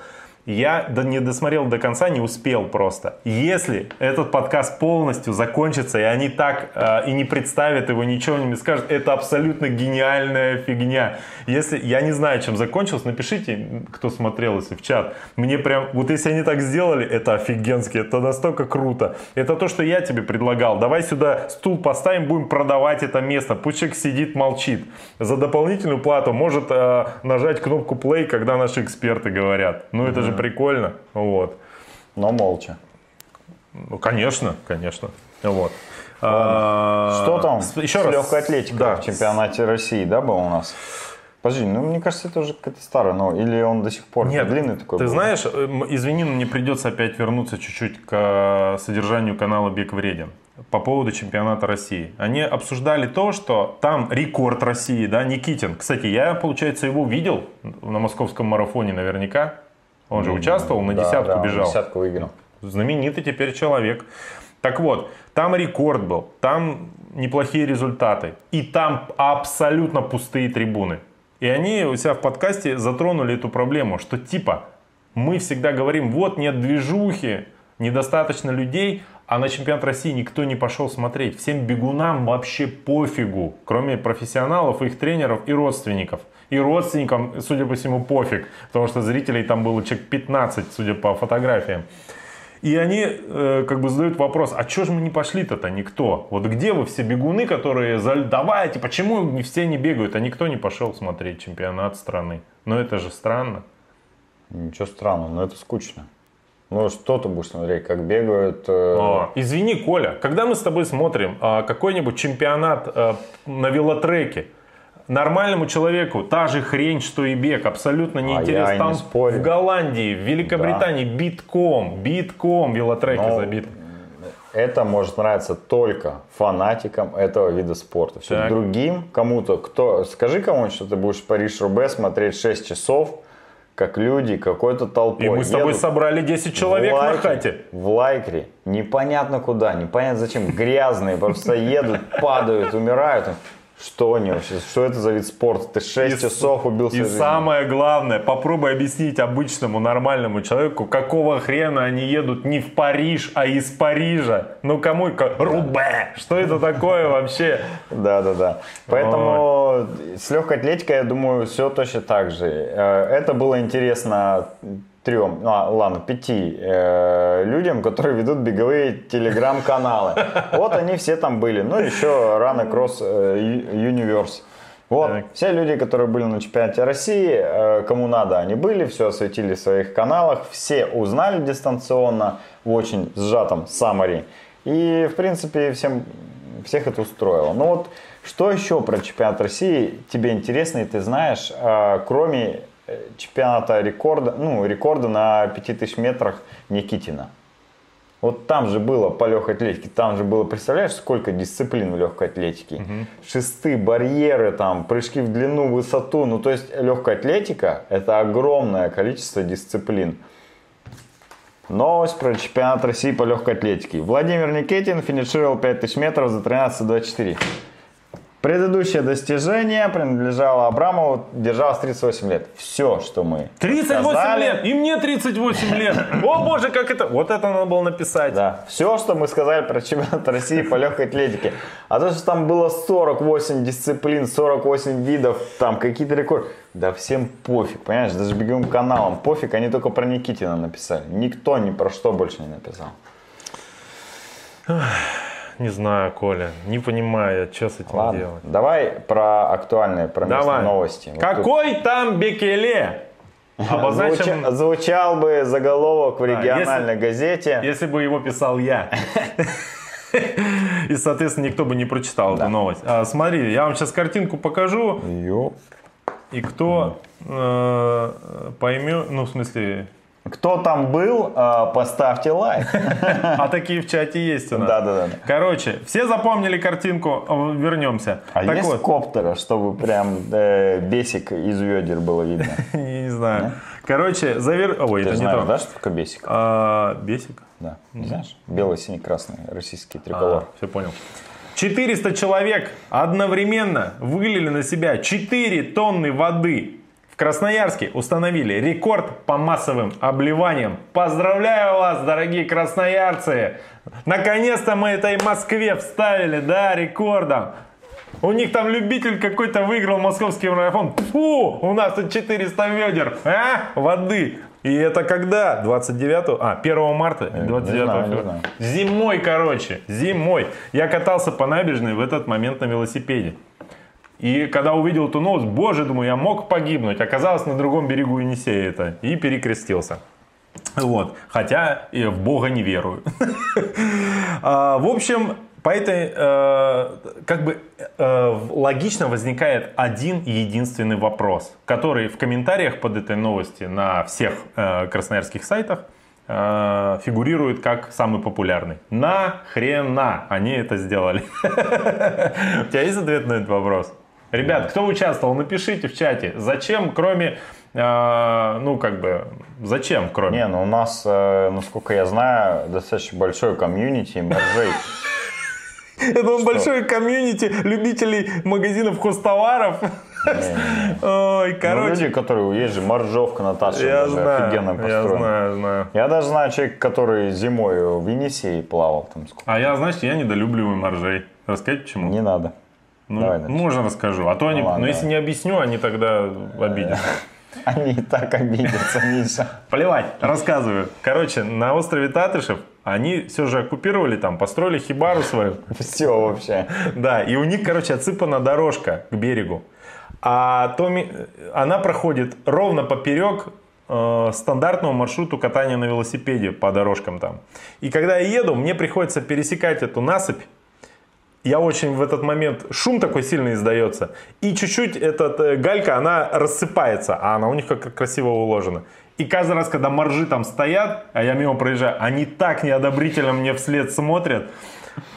Я не досмотрел до конца, не успел просто. Если этот подкаст полностью закончится, и они так э, и не представят его, ничего не скажут, это абсолютно гениальная фигня. Если я не знаю, чем закончилось, напишите, кто смотрел, если в чат. Мне прям, вот если они так сделали, это офигенски, это настолько круто. Это то, что я тебе предлагал. Давай сюда стул поставим, будем продавать это место. Пусть человек сидит, молчит. За дополнительную плату может э, нажать кнопку play, когда наши эксперты говорят. Ну это же прикольно. Вот. Но молча. Ну, конечно, конечно. Вот. А, Что там Еще раз. легкой атлетикой Да. в чемпионате России, да, был у нас? Подожди, ну мне кажется, это уже какая-то старая, но или он до сих пор Нет, длинный такой ты был? знаешь, эм, извини, но мне придется опять вернуться чуть-чуть к э, содержанию канала Бег вреден по поводу чемпионата России. Они обсуждали то, что там рекорд России, да, Никитин. Кстати, я, получается, его видел на московском марафоне наверняка. Он же участвовал, на Да, десятку да, бежал. десятку выиграл. знаменитый теперь человек. Так вот, там рекорд был, там неплохие результаты, и там абсолютно пустые трибуны. И они у себя в подкасте затронули эту проблему, что типа мы всегда говорим, вот нет движухи, недостаточно людей, а на чемпионат России никто не пошел смотреть. Всем бегунам вообще пофигу, кроме профессионалов, их тренеров и родственников. И родственникам, судя по всему, пофиг, потому что зрителей там было человек 15, судя по фотографиям. И они э, как бы задают вопрос, а что же мы не пошли-то-то, никто? Вот где вы все бегуны, которые, за... давайте, почему все не бегают, а никто не пошел смотреть чемпионат страны? Но это же странно. Ничего странного, но это скучно. Ну, что ты будешь смотреть, как бегают... э, А, извини, Коля, когда мы с тобой смотрим а, какой-нибудь чемпионат а, на велотреке, нормальному человеку та же хрень, что и бег, абсолютно А неинтересно. я и не Там спорю. в Голландии, в Великобритании битком, битком велотреки Но забиты. Это может нравиться только фанатикам этого вида спорта. Все Так. другим, кому-то, кто, скажи кому-нибудь, что ты будешь Париж-Рубе смотреть 6 часов, как люди какой-то толпой И мы с тобой собрали 10 человек в на лайкре, хате. В лайкре. Непонятно куда, непонятно зачем. Грязные, просто едут, падают, умирают. Что они вообще? Что это за вид спорта? Ты 6 И часов убил И свою жизнь. самое главное, попробуй объяснить обычному нормальному человеку, какого хрена они едут не в Париж, а из Парижа. Ну кому? ка- Рубе! Что это такое вообще? Да, да, да. Поэтому с легкой атлетикой, я думаю, все точно так же. Э, Это было интересно трем, ну, а, ладно, пяти э, людям, которые ведут беговые телеграм-каналы. Вот они все там были. Ну, еще Run Across э, Universe. Вот, Так. все люди, которые были на чемпионате России, э, кому надо, они были, все осветили в своих каналах, все узнали дистанционно в очень сжатом саммари. И, в принципе, всем, всех это устроило. Ну вот, что еще про чемпионат России тебе интересно, и ты знаешь, э, кроме чемпионата рекорда, ну, рекорда на 5000 метрах Никитина? Вот там же было по легкой атлетике, там же было, представляешь, сколько дисциплин в легкой атлетике? Шесты, барьеры, там, прыжки в длину, высоту. Ну, то есть легкая атлетика – это огромное количество дисциплин. Новость про чемпионат России по легкой атлетике. Владимир Никитин финишировал 5000 метров за 13.24. Предыдущее достижение принадлежало Абрамову, держалось 38 лет. Все, что мы 38 сказали, лет! И мне 38 лет! О боже, как это... Вот это надо было написать. Да, все, что мы сказали про чемпионат России по легкой атлетике. А то, что там было 48 дисциплин, 48 видов, там какие-то рекорды. Да всем пофиг, понимаешь, даже беговым каналам пофиг, они только про Никитина написали. Никто ни про что больше не написал. Не знаю, Коля, не понимаю, что с этим Ладно, делать. давай про актуальные, про Давай. новости. Вот Какой там Бекеле? тут Обозначим, звуча- звучал бы заголовок в Да, региональной газете. если бы его писал я. И, соответственно, никто бы не прочитал эту новость. А, смотри, я вам сейчас картинку покажу, Ё. и кто э, поймет, ну, в смысле, Кто там был, а, поставьте лайк. а такие в чате есть у нас. Да-да-да. Короче, все запомнили картинку, э, вернемся. А так есть вот, коптера, чтобы прям э, бесик из ведер было видно? не, не знаю. Короче, завер... Ой, Ты это не то. да, что такое бесик? А, бесик? Да, не знаешь? Белый, синий, красный, российский триколор. все понял. 400 человек одновременно вылили на себя 4 тонны воды. В Красноярске установили рекорд по массовым обливаниям. Поздравляю вас, дорогие красноярцы! Наконец-то мы этой Москве вставили, да, рекордом. У них там любитель какой-то выиграл московский марафон. Фу, у нас тут 400 ведер а, воды. И это когда? 29 а, 1 марта, 29 не знаю, не февраля. знаю. Зимой, короче, зимой. Я катался по набережной в этот момент на велосипеде. И когда увидел эту новость, боже, думаю, я мог погибнуть. Оказалось, на другом берегу Енисея это. И перекрестился. Вот. Хотя и в Бога не верую. А, В общем, по этой, э, как бы э, логично возникает один единственный вопрос, который в комментариях под этой новости на всех э, красноярских сайтах э, фигурирует как самый популярный. Нахрена они это сделали? У тебя есть ответ на этот вопрос? Ребят, кто участвовал, напишите в чате, зачем, кроме, э, ну, как бы, зачем, кроме... Не, ну у нас, э, насколько я знаю, достаточно большое комьюнити моржей. Это большое комьюнити любителей магазинов хостоваров. Ой, Ну, короче. люди, которые есть же, моржовка Наташа, Я знаю, офигенно я знаю, знаю. Я даже знаю человека, который зимой в Енисее плавал там сколько. А я, знаешь, я недолюбливаю моржей. Рассказать почему? Не надо. Ну, давай можно расскажу. А то они, Ну, ладно, но если не объясню, они тогда обидятся. Они и так обидятся, Миша. Плевать, рассказываю. Короче, на острове Татышев они все же оккупировали там, построили хибару свою. Все вообще. Да, и у них, короче, отсыпана дорожка к берегу. А Томи, она проходит ровно поперек э, стандартному маршруту катания на велосипеде по дорожкам там. И когда я еду, мне приходится пересекать эту насыпь. Я очень в этот момент, шум такой сильный издается. И чуть-чуть эта э, галька, она рассыпается, а она у них как красиво уложена. И каждый раз, когда моржи там стоят, а я мимо проезжаю, они так неодобрительно мне вслед смотрят,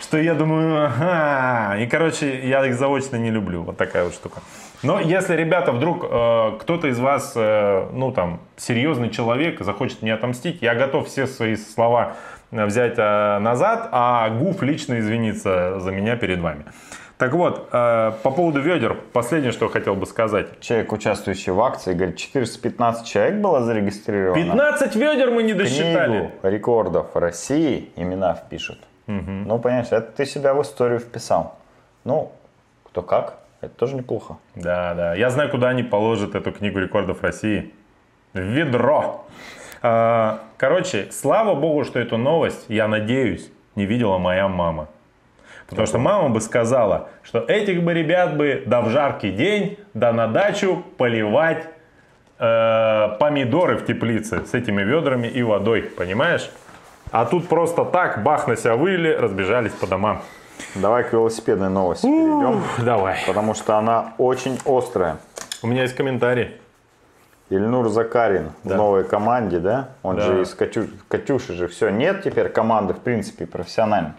что я думаю, ага. И, короче, я их заочно не люблю. Вот такая вот штука. Но если, ребята, вдруг э, кто-то из вас, э, ну там, серьезный человек, захочет мне отомстить, я готов все свои слова взять э, назад, а Гуф лично извиниться за меня перед вами. Так вот, э, по поводу ведер, последнее, что хотел бы сказать. Человек, участвующий в акции, говорит, 415 человек было зарегистрировано. 15 ведер мы не Книгу досчитали. рекордов России имена впишут. Ну, понимаешь, это ты себя в историю вписал. Ну, кто как, это тоже неплохо. Да, да. Я знаю, куда они положат эту книгу рекордов России. В ведро. А, Короче, слава богу, что эту новость, я надеюсь, не видела моя мама. Потому что мама бы сказала, что этих бы ребят бы да в жаркий день, да на дачу поливать э, помидоры в теплице с этими ведрами и водой, понимаешь? А тут просто так, бах на себя вылили, разбежались по домам. Давай к велосипедной новости перейдем, Давай. потому что она очень острая. У меня есть комментарий. Ильнур Закарин Да. в новой команде, да? Он Да. же из Катю... Катюши же все. Нет теперь команды, в принципе, профессиональной.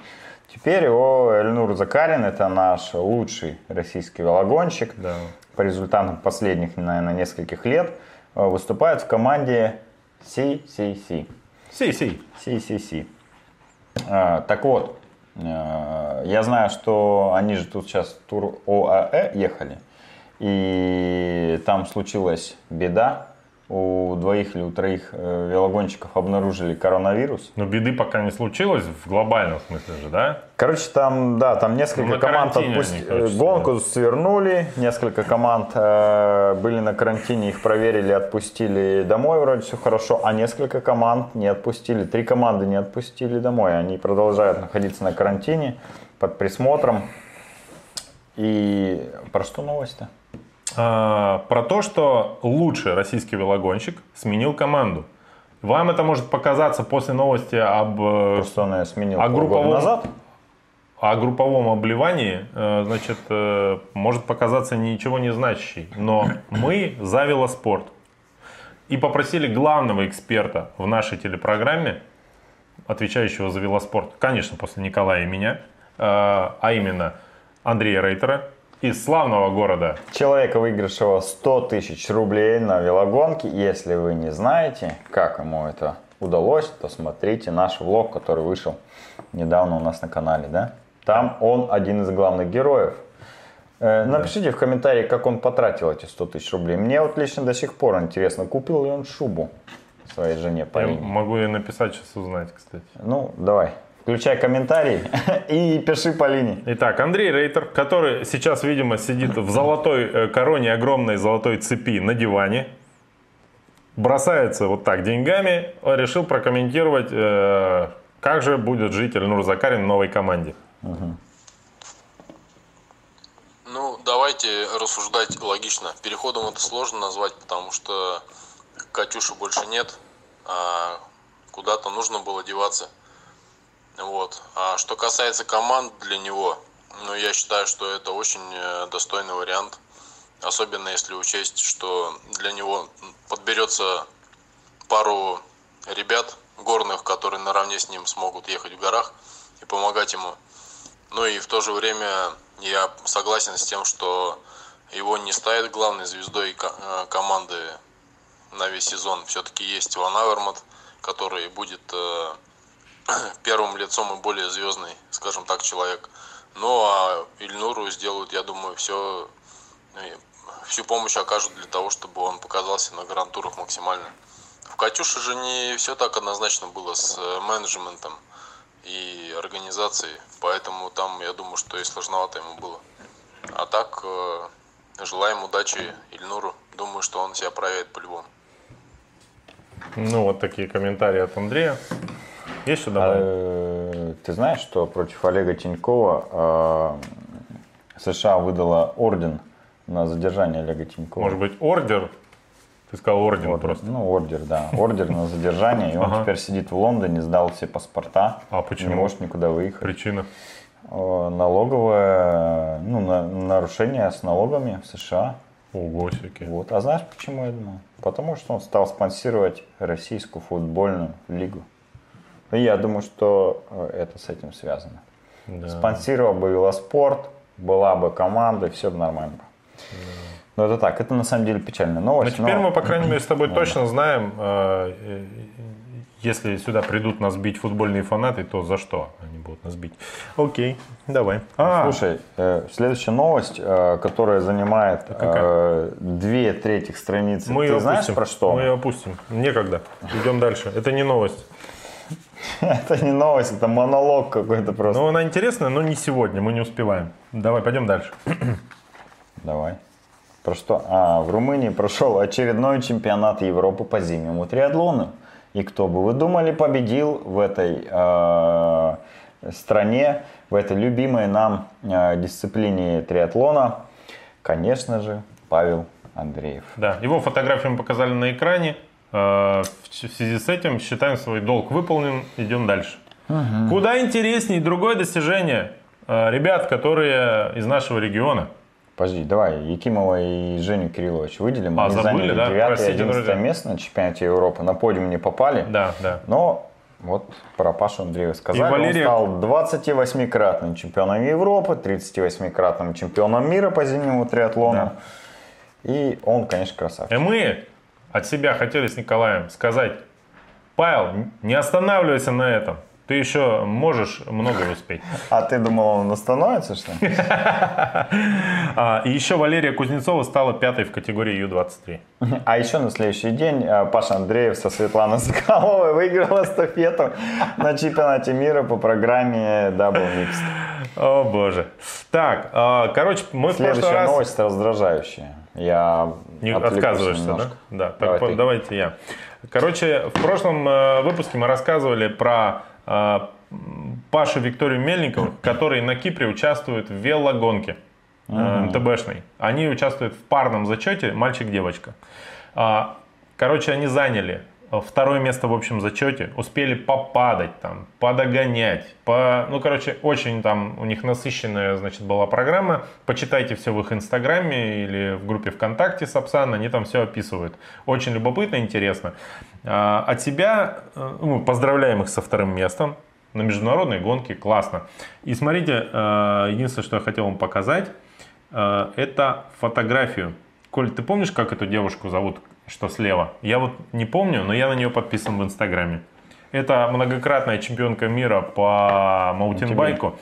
Теперь его Эльнур Закарин, это наш лучший российский велогонщик. Да. По результатам последних, наверное, нескольких лет э, выступает в команде CCC. Си-си. CCC. Так вот, э, я знаю, что они же тут сейчас в тур ОАЭ ехали, и там случилась беда. У двоих или у троих э, велогонщиков обнаружили коронавирус. Но беды пока не случилось в глобальном смысле же, да? Короче, там, да, там несколько Ну, команд карантине отпусти- они, короче, э, Гонку свернули, несколько команд э, были на карантине, их проверили, отпустили домой, вроде все хорошо, а несколько команд не отпустили. Три команды не отпустили домой, они продолжают находиться на карантине под присмотром. И про что новость-то? А, про то, что лучший российский велогонщик сменил команду. Вам это может показаться после новости об, э, Просто он ее сменил А полгода групповом- назад. о групповом обливании, э, значит, э, может показаться ничего не значащей. Но мы за велоспорт. И попросили главного эксперта в нашей телепрограмме, отвечающего за велоспорт, конечно, после Николая и меня, э, а именно Андрея Рейтера из славного города Человека, выигравшего 100 тысяч рублей на велогонке. Если вы не знаете, как ему это удалось, то смотрите наш влог, который вышел недавно у нас на канале. Да? Там он один из главных героев. Э, Напишите в комментарии, как он потратил эти 100 тысяч рублей. Мне вот лично до сих пор интересно, купил ли он шубу своей жене Я Полине. могу ей написать сейчас узнать, кстати. Ну, давай, включай комментарий и пиши Полине. Итак, Андрей Рейтер, который сейчас, видимо, сидит в золотой э, короне огромной золотой цепи на диване, бросается вот так деньгами, э, решил прокомментировать, э, как же будет жить Эльнур Закарин в новой команде. Ну, давайте рассуждать логично. Переходом это сложно назвать, потому что Катюши больше нет, а куда-то нужно было деваться. Вот. А что касается команд для него, ну, я считаю, что это очень э, достойный вариант. Особенно если учесть, что для него подберется пару ребят горных, которые наравне с ним смогут ехать в горах и помогать ему. Ну и в то же время я согласен с тем, что его не ставит главной звездой э, команды на весь сезон. Все-таки есть Ван Авермат, который будет э, первым лицом и более звездный, скажем так, человек. Ну а Ильнуру сделают, я думаю, все, всю помощь окажут для того, чтобы он показался на гран-турах максимально. В Катюше же не все так однозначно было с э, менеджментом и организацией, поэтому там, я думаю, что и сложновато ему было. А так, э, желаем удачи Ильнуру. Думаю, что он себя проявит по-любому. Ну, вот такие комментарии от Андрея. Есть что добавить? Э, Ты знаешь, что против Олега Тинькова э, США выдала орден на задержание Олега Тинькова? Может быть, ордер? Ты сказал орден Ордер. просто. Ну, ордер, да. Ордер на задержание. И он Ага. теперь сидит в Лондоне, сдал все паспорта. А почему? Не может никуда выехать. Причина. Э, Налоговое, ну, на- нарушение с налогами в США. Ого, всякие. Вот. А знаешь почему я думаю? Потому что он стал спонсировать российскую футбольную лигу. И я думаю, что э, это с этим связано. Да. Спонсировал бы велоспорт, была бы команда, все бы нормально. Но это так, это на самом деле печальная Но новость. Ну, теперь но- мы, по крайней мере, с тобой точно знаем, э, э, если сюда придут нас бить футбольные фанаты, то за что они будут нас бить. Окей, давай. А, Слушай, э, следующая новость, э, которая занимает э, две трети страницы. мы Ты ее знаешь опустим. про что? Мы ее опустим. Некогда. Идем дальше. Это не новость. Это не новость, это монолог какой-то просто. Но она интересная, но не сегодня. Мы не успеваем. Давай, пойдем дальше. Давай. Про что? А, в Румынии прошел очередной чемпионат Европы по зимнему триатлону. И кто бы вы думали победил в этой э, стране, в этой любимой нам э, дисциплине триатлона? Конечно же, Павел Андреев. Да, его фотографию мы показали на экране. Э, В связи с этим считаем свой долг выполнен. Идем дальше. Куда интереснее другое достижение э, ребят, которые из нашего региона. Подожди, давай, Якимова и Женю Кириллович выделим. А, Они забыли, заняли да? 9 и Простите, 11 друзья. место на чемпионате Европы. На подиум не попали. Да, да. Но вот про Пашу Андреева сказали. И Валерия- Он стал 28-кратным чемпионом Европы, 38-кратным чемпионом мира по зимнему триатлону. И он, конечно, красавчик. И мы от себя хотели с Николаем сказать, Павел, не останавливайся на этом. Ты еще можешь многое успеть. А ты думал, он остановится, что ли? А, и еще Валерия Кузнецова стала пятой в категории Ю-23. А еще на следующий день э, Паша Андреев со Светланой Соколовой выиграл эстафету на чемпионате мира по программе Double Mixed. О боже. Так, а, короче, мы в прошлый Следующая раз... новость раздражающая. Я Не отказываешься, немножко. да? Да, так Давай по- ты. давайте я. Короче, в прошлом э, выпуске мы рассказывали про э, Пашу Викторию Мельникову, который на Кипре участвует в велогонке э, МТБшной. Они участвуют в парном зачете мальчик-девочка. А, Короче, они заняли второе место в общем зачете, успели попадать там, подогонять, по, ну, короче, очень там у них насыщенная, значит, была программа. Почитайте все в их инстаграме или в группе ВКонтакте Сапсан, они там все описывают. Очень любопытно, интересно. А, От себя, э, ну, поздравляем их со вторым местом на международной гонке, классно. И смотрите, э, единственное, что я хотел вам показать, э, это фотографию. Коль, ты помнишь, как эту девушку зовут, что слева? Я вот не помню, но я на нее подписан в Инстаграме. Это многократная чемпионка мира по маутинбайку.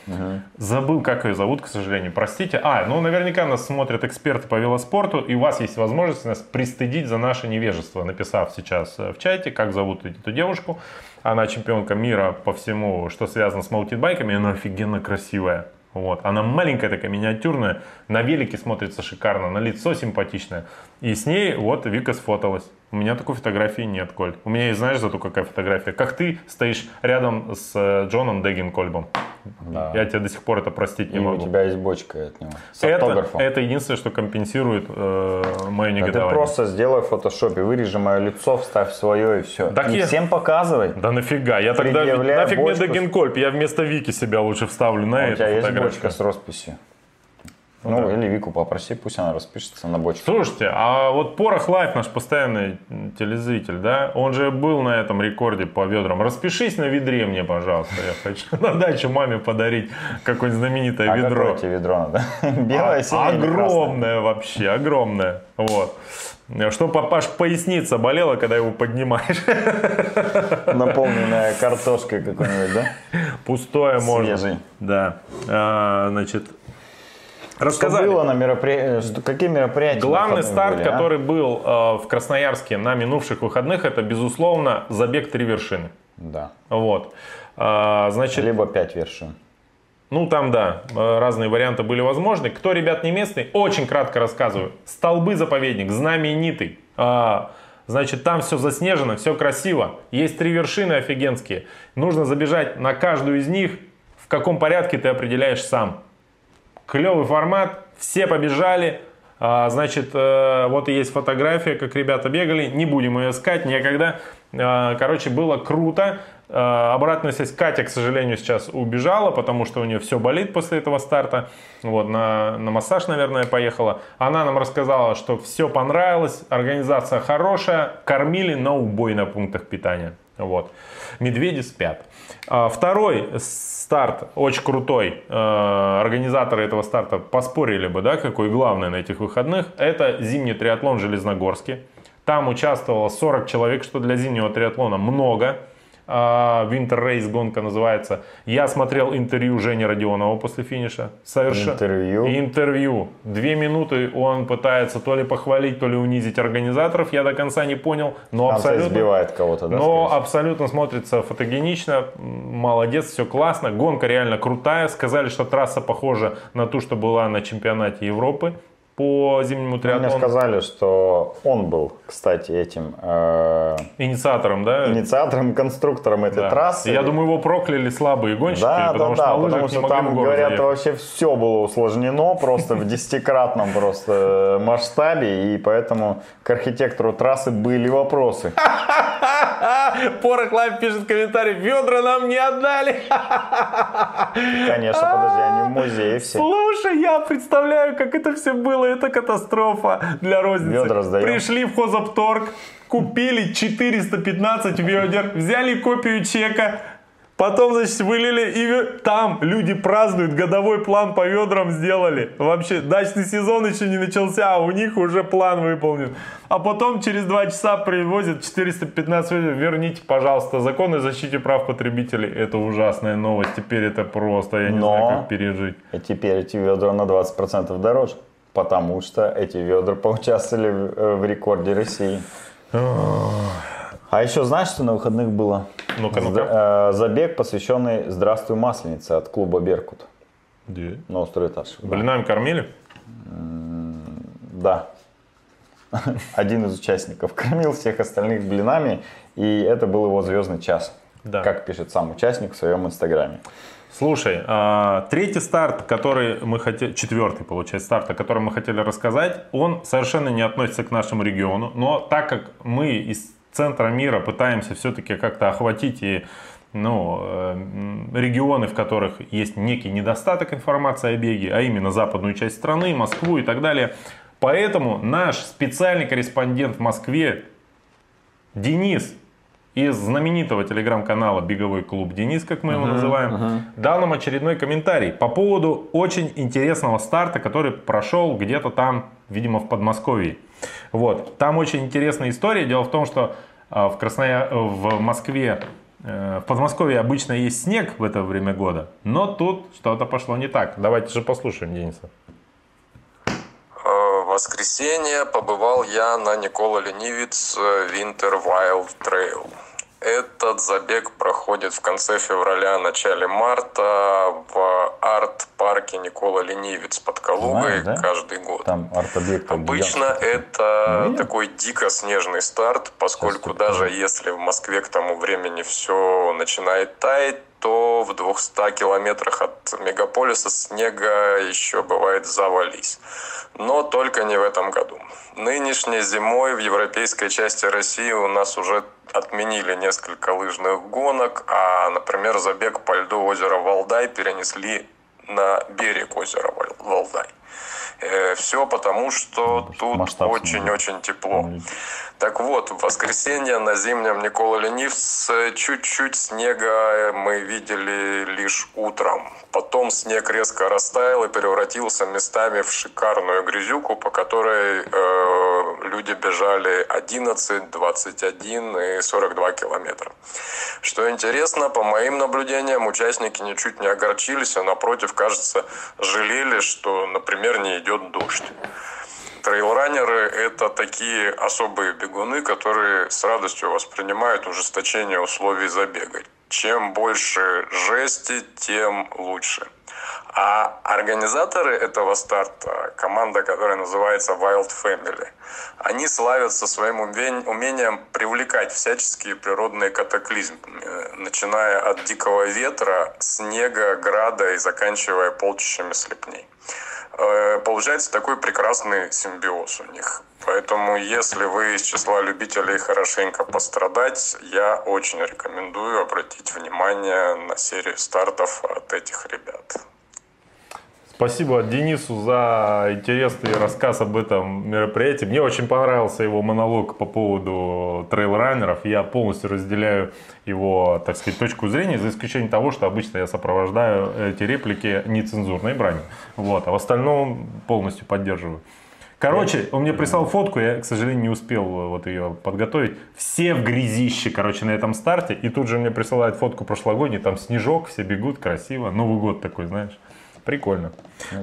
Забыл, как ее зовут, к сожалению. Простите. А, ну наверняка нас смотрят эксперты по велоспорту, и у вас есть возможность нас пристыдить за наше невежество, написав сейчас э, в чате, как зовут эту девушку. Она чемпионка мира по всему, что связано с маутинбайками, и она офигенно красивая. Вот. Она маленькая такая, миниатюрная, на велике смотрится шикарно, на лицо симпатичное. И с ней вот Вика сфоталась. У меня такой фотографии нет, Коль. У меня есть, знаешь, зато какая фотография. Как ты стоишь рядом с э, Джоном Деггинкольбом. Да. Я тебе до сих пор это простить не И у могу. тебя есть бочка от него. С это, автографом. это единственное, что компенсирует э, мое Да ты негодование. просто сделай в фотошопе, вырежи мое лицо, вставь свое и все. Так и я- всем показывай. Да нафига, я тогда нафиг мне бочку с- Дегенкольб, я вместо Вики себя лучше вставлю на А у эту тебя есть бочка с росписью. Ну, или Вику попроси, пусть она распишется на бочку. Слушайте, а вот Порох Лайф, наш постоянный телезритель, да, он же был на этом рекорде по ведрам. Распишись на ведре мне, пожалуйста, я хочу на дачу маме подарить какое-нибудь знаменитое А ведро. какое тебе ведро надо? Белое, синее огромное вообще, огромное. Вот. Что папаш поясница болела, когда его поднимаешь. Наполненная картошкой какой-нибудь, да? Пустое можно. Свежий. Да. А, значит, Что рассказали. было на мероприятии? Какие мероприятия? Главный старт, были, а? который был э, в Красноярске на минувших выходных, это, безусловно, забег три вершины. Да. Вот. А, значит, Либо пять вершин. ну там, да, э, разные варианты были возможны. Кто, ребят, не местный, очень кратко рассказываю. Столбы заповедник, знаменитый. А, Значит, там все заснежено, все красиво. Есть три вершины офигенские. Нужно забежать на каждую из них. В каком порядке ты определяешь сам. Клевый формат, все побежали. А, значит, э, вот и есть фотография, как ребята бегали. Не будем ее искать, некогда. А, короче, было круто. А, обратная связь Катя, к сожалению, сейчас убежала, потому что у нее все болит после этого старта. Вот, на, на массаж, наверное, поехала. Она нам рассказала, что все понравилось, организация хорошая, кормили на убой на пунктах питания. Вот. Медведи спят. А, Второй старт, очень крутой, э, организаторы этого старта поспорили бы, да, какой главный на этих выходных, это зимний триатлон в Железногорске. Там участвовало 40 человек, что для зимнего триатлона много. А, Winter Race гонка называется. Я смотрел интервью Жени Родионова после финиша. Совершенно. Интервью? Интервью. Две минуты он пытается то ли похвалить, то ли унизить организаторов. Я до конца не понял. Но Там абсолютно... избивает кого-то, да? Но абсолютно смотрится фотогенично, молодец, все классно. Гонка реально крутая. Сказали, что трасса похожа на ту, что была на чемпионате Европы по зимнему Мне триатлону. сказали, что он был, кстати, этим э, Инициатором, да? инициатором, конструктором этой Да. трассы. Я думаю, его прокляли слабые гонщики, Да, потому да, что да, на потому что там, говорят, заехать. вообще все было усложнено просто в десятикратном просто масштабе, и поэтому к архитектору трассы были вопросы. Порох Лайв пишет комментарий, ведра нам не отдали. Конечно, подожди, они в музее все. Слушай, я представляю, как это все было. Это катастрофа для розницы. Ведра сдаем. Пришли в хозопторг, купили 415 ведер, взяли копию чека, потом, значит, вылили, и там люди празднуют, годовой план по ведрам сделали. Вообще, дачный сезон еще не начался, а у них уже план выполнен. А потом через два часа привозят 415 ведер. Верните, пожалуйста, закон о защите прав потребителей. Это ужасная новость. Теперь это просто, я не Но- знаю, как пережить. И теперь эти ведра на 20% дороже, потому что эти ведра поучаствовали в, э, в рекорде России. А еще знаешь, что на выходных было? Ну-ка, ну-ка. Э, Забег, посвященный «Здравствуй, Масленица» от клуба «Беркут» на острый этаж. Да. Блинами кормили? Да. Один из участников кормил всех остальных блинами, и это был его звездный час. Да. Как пишет сам участник в своем инстаграме. Слушай, а, третий старт, который мы хотели, четвертый, получается, старт, о котором мы хотели рассказать, он совершенно не относится к нашему региону, но так как мы из центра мира пытаемся все-таки как-то охватить и ну, э, регионы, в которых есть некий недостаток информации о беге, а именно западную часть страны, Москву и так далее. Поэтому наш специальный корреспондент в Москве Денис из знаменитого телеграм-канала «Беговой клуб Денис», как мы его называем, дал нам очередной комментарий по поводу очень интересного старта, который прошел где-то там, видимо, в Подмосковье. Вот. Там очень интересная история. Дело в том, что а, в, Красноя... в Москве, э, в Подмосковье обычно есть снег в это время года, но тут что-то пошло не так. Давайте же послушаем Дениса. Э, В воскресенье побывал я на Никола Ленивец э, Winter Wild Trail. Этот забег проходит в конце февраля, начале марта в арт-парке Никола Ленивец под Калугой Знаешь, да? каждый год. Там арт-объект. Обычно это видел? такой дико снежный старт, поскольку Сейчас даже если в Москве к тому времени все начинает таять, то в 200 километрах от мегаполиса снега еще бывает завались. Но только не в этом году. Нынешней зимой в европейской части России у нас уже отменили несколько лыжных гонок, а, например, забег по льду озера Валдай перенесли на берег озера Вал- Валдай. Все потому, что тут очень-очень тепло. Так вот, в воскресенье на зимнем Никола Ленивц чуть-чуть снега мы видели лишь утром. Потом снег резко растаял и превратился местами в шикарную грязюку, по которой э, люди бежали 11, 21 и 42 километра. Что интересно, по моим наблюдениям, участники ничуть не огорчились, а напротив, кажется, жалели, что, например, не идет дождь. Трейлранеры – это такие особые бегуны, которые с радостью воспринимают ужесточение условий забега. Чем больше жести, тем лучше. А организаторы этого старта, команда, которая называется Wild Family, они славятся своим умением привлекать всяческие природные катаклизмы, э, начиная от дикого ветра, снега, града и заканчивая полчищами слепней. Э, получается такой прекрасный симбиоз у них. Поэтому, если вы из числа любителей хорошенько пострадать, я очень рекомендую обратить внимание на серию стартов от этих ребят. Спасибо Денису за интересный рассказ об этом мероприятии. Мне очень понравился его монолог по поводу трейл-раннеров. Я полностью разделяю его, так сказать, точку зрения, за исключением того, что обычно я сопровождаю эти реплики нецензурной бранью. Вот, а в остальном полностью поддерживаю. Короче, он мне прислал фотку, я, к сожалению, не успел вот ее подготовить. Все в грязище, короче, на этом старте. И тут же мне присылают фотку прошлогодней, там снежок, все бегут, красиво. Новый год такой, знаешь. Прикольно.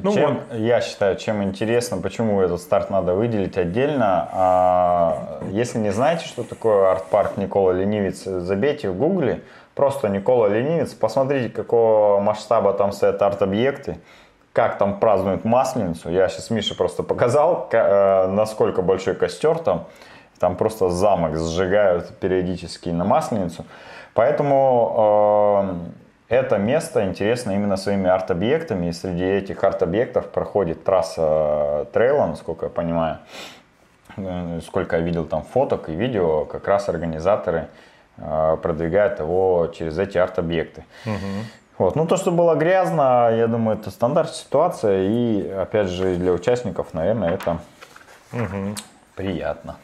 Ну, чем, вот. Я считаю, чем интересно, почему этот старт надо выделить отдельно. А, если не знаете, что такое арт-парк Никола Ленивец, забейте в гугле просто Никола Ленивец, посмотрите, какого масштаба там стоят арт-объекты, как там празднуют Масленицу. Я сейчас Мише просто показал, э, насколько большой костер там. Там просто замок сжигают периодически на Масленицу. Поэтому э, это место интересно именно своими арт-объектами, и среди этих арт-объектов проходит трасса трейла, насколько я понимаю. Э, сколько я видел там фоток и видео, как раз организаторы э, продвигают его через эти арт-объекты. Угу. Вот. Ну, то, что было грязно, я думаю, это стандарт ситуация, и, опять же, для участников, наверное, это угу. приятно.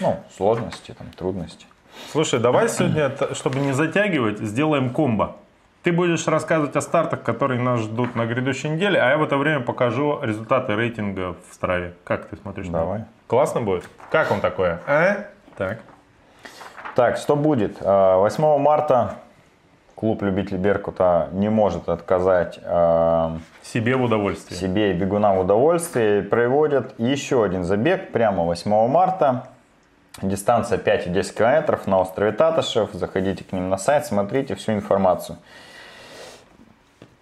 Ну, сложности, там, трудности. Слушай, давай сегодня, чтобы не затягивать, сделаем комбо. Ты будешь рассказывать о стартах, которые нас ждут на грядущей неделе, а я в это время покажу результаты рейтинга в Страве. Как ты смотришь? Давай. Классно будет? Как он такое? А? Так. Так, что будет? 8 а, марта клуб любителей Беркута не может отказать а, себе в удовольствии. Себе и бегунам в удовольствии. Проводят еще один забег прямо 8 марта. Дистанция 5 и 10 километров на острове Татышев. Заходите к ним на сайт, смотрите всю информацию.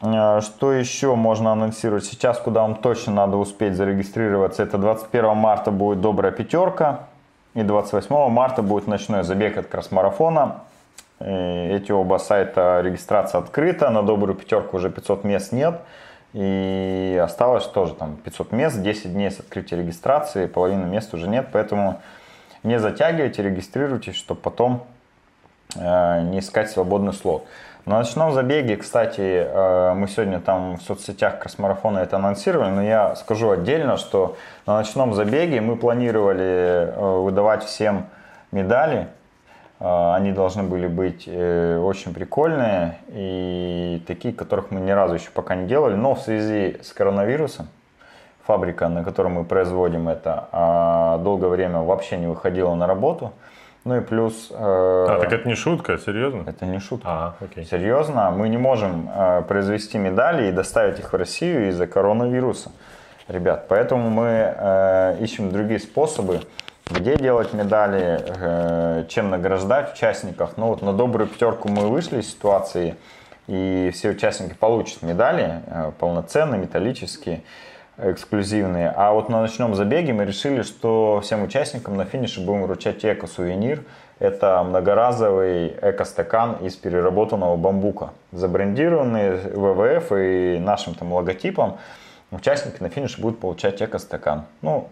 А, что еще можно анонсировать сейчас, куда вам точно надо успеть зарегистрироваться? Это 21 марта будет добрая пятерка. И 28 марта будет ночной забег от кросс-марафона. Эти оба сайта регистрация открыта. На добрую пятерку уже 500 мест нет. И осталось тоже там 500 мест, 10 дней с открытия регистрации, половины мест уже нет. Поэтому не затягивайте, регистрируйтесь, чтобы потом э, не искать свободный слот. На ночном забеге, кстати, э, мы сегодня там в соцсетях Кросмарафона это анонсировали, но я скажу отдельно, что на ночном забеге мы планировали э, выдавать всем медали. Э, они должны были быть очень прикольные и такие, которых мы ни разу еще пока не делали. Но в связи с коронавирусом, фабрика, на которой мы производим это, а долгое время вообще не выходила на работу – ну и плюс... Э, а, так это не шутка, серьезно? Это не шутка. А, окей. Серьезно, мы не можем э, произвести медали и доставить их в Россию из-за коронавируса. Ребят, поэтому мы э, ищем другие способы, где делать медали, э, чем награждать участников. Ну вот на добрую пятерку мы вышли из ситуации, и все участники получат медали, э, полноценные, металлические эксклюзивные. А вот на ночном забеге мы решили, что всем участникам на финише будем вручать эко-сувенир. Это многоразовый эко-стакан из переработанного бамбука, забрендированный ВВФ и нашим там логотипом. Участники на финише будут получать эко-стакан. Ну,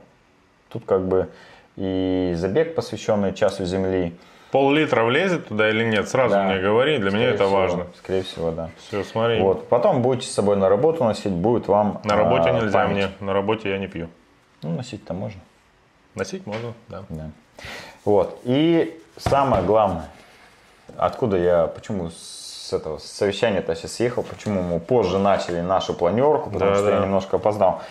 тут как бы и забег, посвященный часу Земли, Пол-литра влезет туда или нет? Сразу да. мне говори, для скорее меня это всего, важно. Скорее всего, да. Все, смотри. Вот. Потом будете с собой на работу носить, будет вам На работе а, нельзя память. мне, на работе я не пью. Ну, носить-то можно. Носить можно, да. Да. Вот. И самое главное, откуда я, почему с этого совещания-то сейчас съехал, почему мы позже начали нашу планерку, потому Да, что я да. немножко опоздал.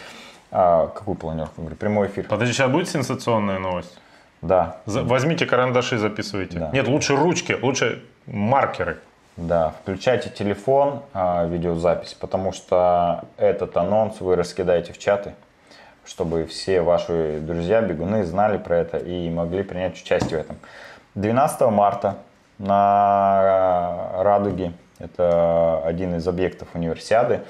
А, какую планерку? Говорю, прямой эфир. Подожди, сейчас будет сенсационная новость? Да, За- возьмите карандаши, записывайте. Да. Нет, лучше ручки, лучше маркеры. да. Включайте телефон, а, видеозапись, потому что этот анонс вы раскидаете в чаты, чтобы все ваши друзья, бегуны знали про это и могли принять участие в этом. 12 марта на Радуге, это один из объектов универсиады,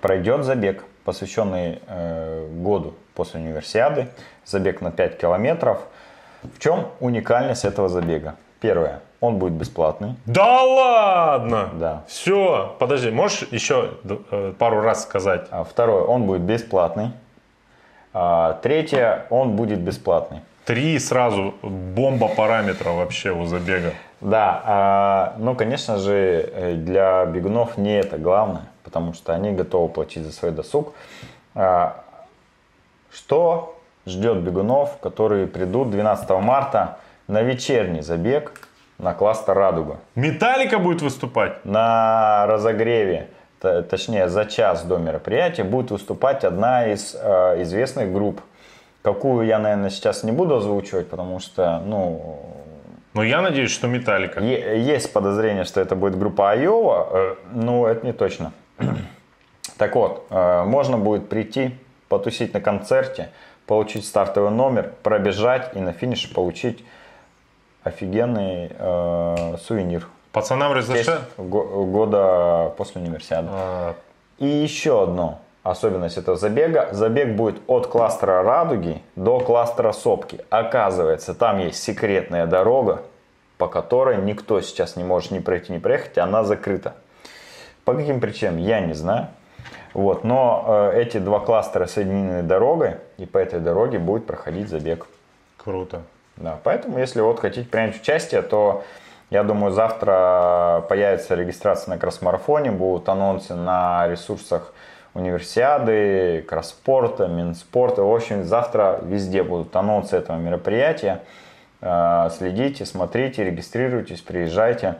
пройдет забег, посвященный э, году после универсиады, забег на 5 километров. В чем уникальность этого забега? Первое, он будет бесплатный. Да ладно! Да. Все, подожди, можешь еще э, пару раз сказать? А Второе, он будет бесплатный. А, Третье, он будет бесплатный. Три сразу бомба параметра вообще у забега. Да, а, ну, конечно же, э, для бегунов не это главное, потому что они готовы платить за свой досуг. Что ждет бегунов, которые придут 12 марта на вечерний забег на кластер «Радуга»? Металлика будет выступать? На разогреве, точнее за час до мероприятия, будет выступать одна из э, известных групп. Какую я, наверное, сейчас не буду озвучивать, потому что, ну, Но я надеюсь, что металлика. Есть подозрение, что это будет группа Айова, э, но это не точно. Так вот, э, можно будет прийти, потусить на концерте, получить стартовый номер, пробежать и на финише получить офигенный э, сувенир. Пацанам го- года после универсиады. А, И еще одно особенность этого забега. Забег будет от кластера Радуги до кластера Сопки. Оказывается, там есть секретная дорога, по которой никто сейчас не может ни пройти, ни проехать, она закрыта. По каким причинам, я не знаю. Вот, но э, эти два кластера соединены дорогой, и по этой дороге будет проходить забег. Круто. Да, поэтому, если вот хотите принять участие, то я думаю, завтра появится регистрация на кросс-марафоне, будут анонсы на ресурсах универсиады, кросспорта, Минспорта. В общем, завтра везде будут анонсы этого мероприятия. Э, Следите, смотрите, регистрируйтесь, приезжайте.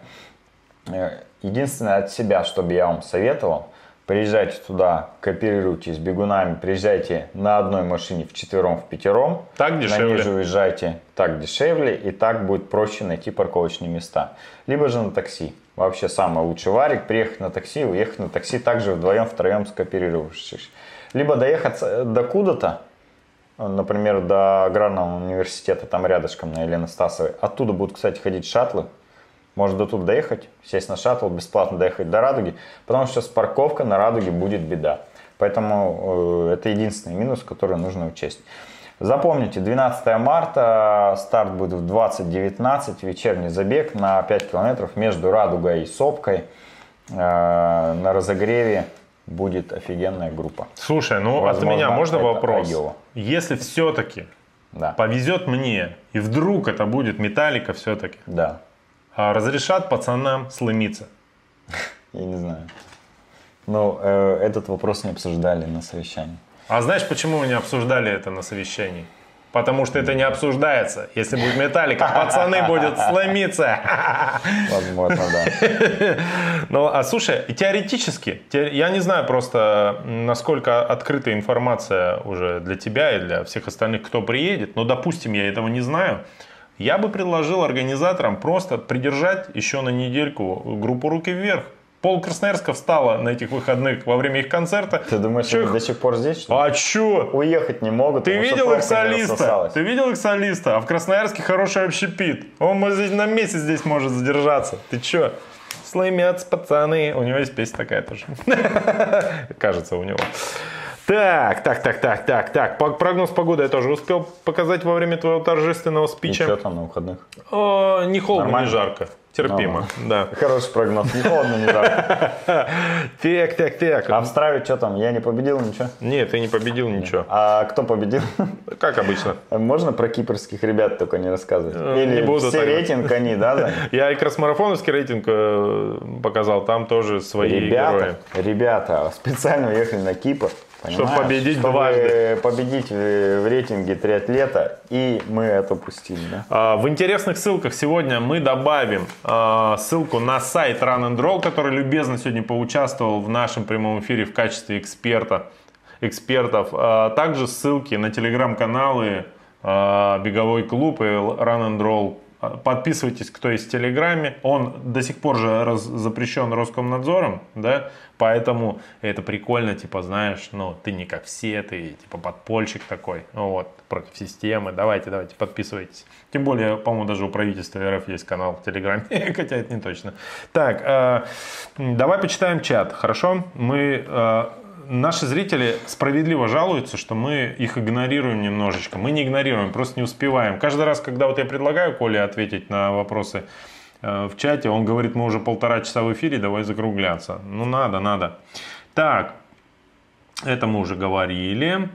Э, Единственное от себя, чтобы я вам советовал, приезжайте туда, кооперируйтесь с бегунами, приезжайте на одной машине в четвером, в пятером. Так На дешевле. ней же уезжайте так дешевле, и так будет проще найти парковочные места. Либо же на такси. Вообще самый лучший варик, приехать на такси, уехать на такси, также вдвоем, втроем скооперировавшись. Либо доехать с- до куда-то, например, до аграрного университета, там рядышком на Елены Стасовой. Оттуда будут, кстати, ходить шаттлы. Можно до туда доехать, сесть на шаттл, бесплатно доехать до Радуги, потому что с парковкой на Радуге будет беда. Поэтому э, это единственный минус, который нужно учесть. Запомните, 12 марта, старт будет в 20.19, вечерний забег на 5 километров между Радугой и Сопкой. Э, На разогреве будет офигенная группа. Слушай, ну от Возможно, меня можно вопрос? Айова. Если все-таки Да, повезет мне, и вдруг это будет металлика все-таки, да, разрешат пацанам сломиться? я не знаю. Ну, э, этот вопрос не обсуждали на совещании. А знаешь, почему мы не обсуждали это на совещании? Потому что это не обсуждается. Если будет металлика, пацаны будут сломиться. Возможно, да. Ну, а слушай, теоретически, те- я не знаю просто, насколько открыта информация уже для тебя и для всех остальных, кто приедет, но, допустим, я этого не знаю, я бы предложил организаторам просто придержать еще на недельку группу «Руки вверх». Пол Красноярска встала на этих выходных во время их концерта. Ты думаешь, Чё они до сих пор здесь, что? А чё? Уехать не могут, Ты видел их солиста? Ты видел их солиста? А в Красноярске хороший общепит. Он может, на месяц здесь может задержаться. Ты чё? Сломятся пацаны. У него есть песня такая тоже. Кажется, у него. Так, так, так, так, так, так. Прогноз погоды я тоже успел показать во время твоего торжественного И что спича. там на выходных? О, не холодно, Нормально? не жарко. Терпимо, да. Хороший прогноз, не холодно, не жарко. Так, так, так. А в Страве что там? Я не победил, ничего? Нет, ты не победил ничего. А кто победил? Как обычно. Можно про кипрских ребят только не рассказывать? Э, Или не буду все рейтинг они, да? Я и кросмарафоновский рейтинг э, показал, там тоже свои герои. Ребята, ребята специально уехали на Кипр, Понимаешь? Чтобы победить Чтобы дважды. победить в рейтинге триатлета, и мы это упустили, да? А, В интересных ссылках сегодня мы добавим а, ссылку на сайт Run and Roll, который любезно сегодня поучаствовал в нашем прямом эфире в качестве эксперта, экспертов. А Также ссылки на телеграм-каналы Беговой клуб и Run and Roll. Подписывайтесь, кто есть в Телеграме. Он до сих пор же раз- запрещен Роскомнадзором, да, поэтому это прикольно, типа, знаешь, ну, ты не как все, ты типа подпольщик такой, ну, вот, против системы. Давайте, давайте, подписывайтесь. Тем более, по-моему, даже у правительства РФ есть канал в Телеграме, хотя это не точно. Так, э, давай почитаем чат, хорошо? Мы э, Наши зрители справедливо жалуются, что мы их игнорируем немножечко. Мы не игнорируем, просто не успеваем. Каждый раз, когда вот я предлагаю Коле ответить на вопросы э, в чате, он говорит, мы уже полтора часа в эфире, давай закругляться. Ну надо, надо. Так, это мы уже говорили.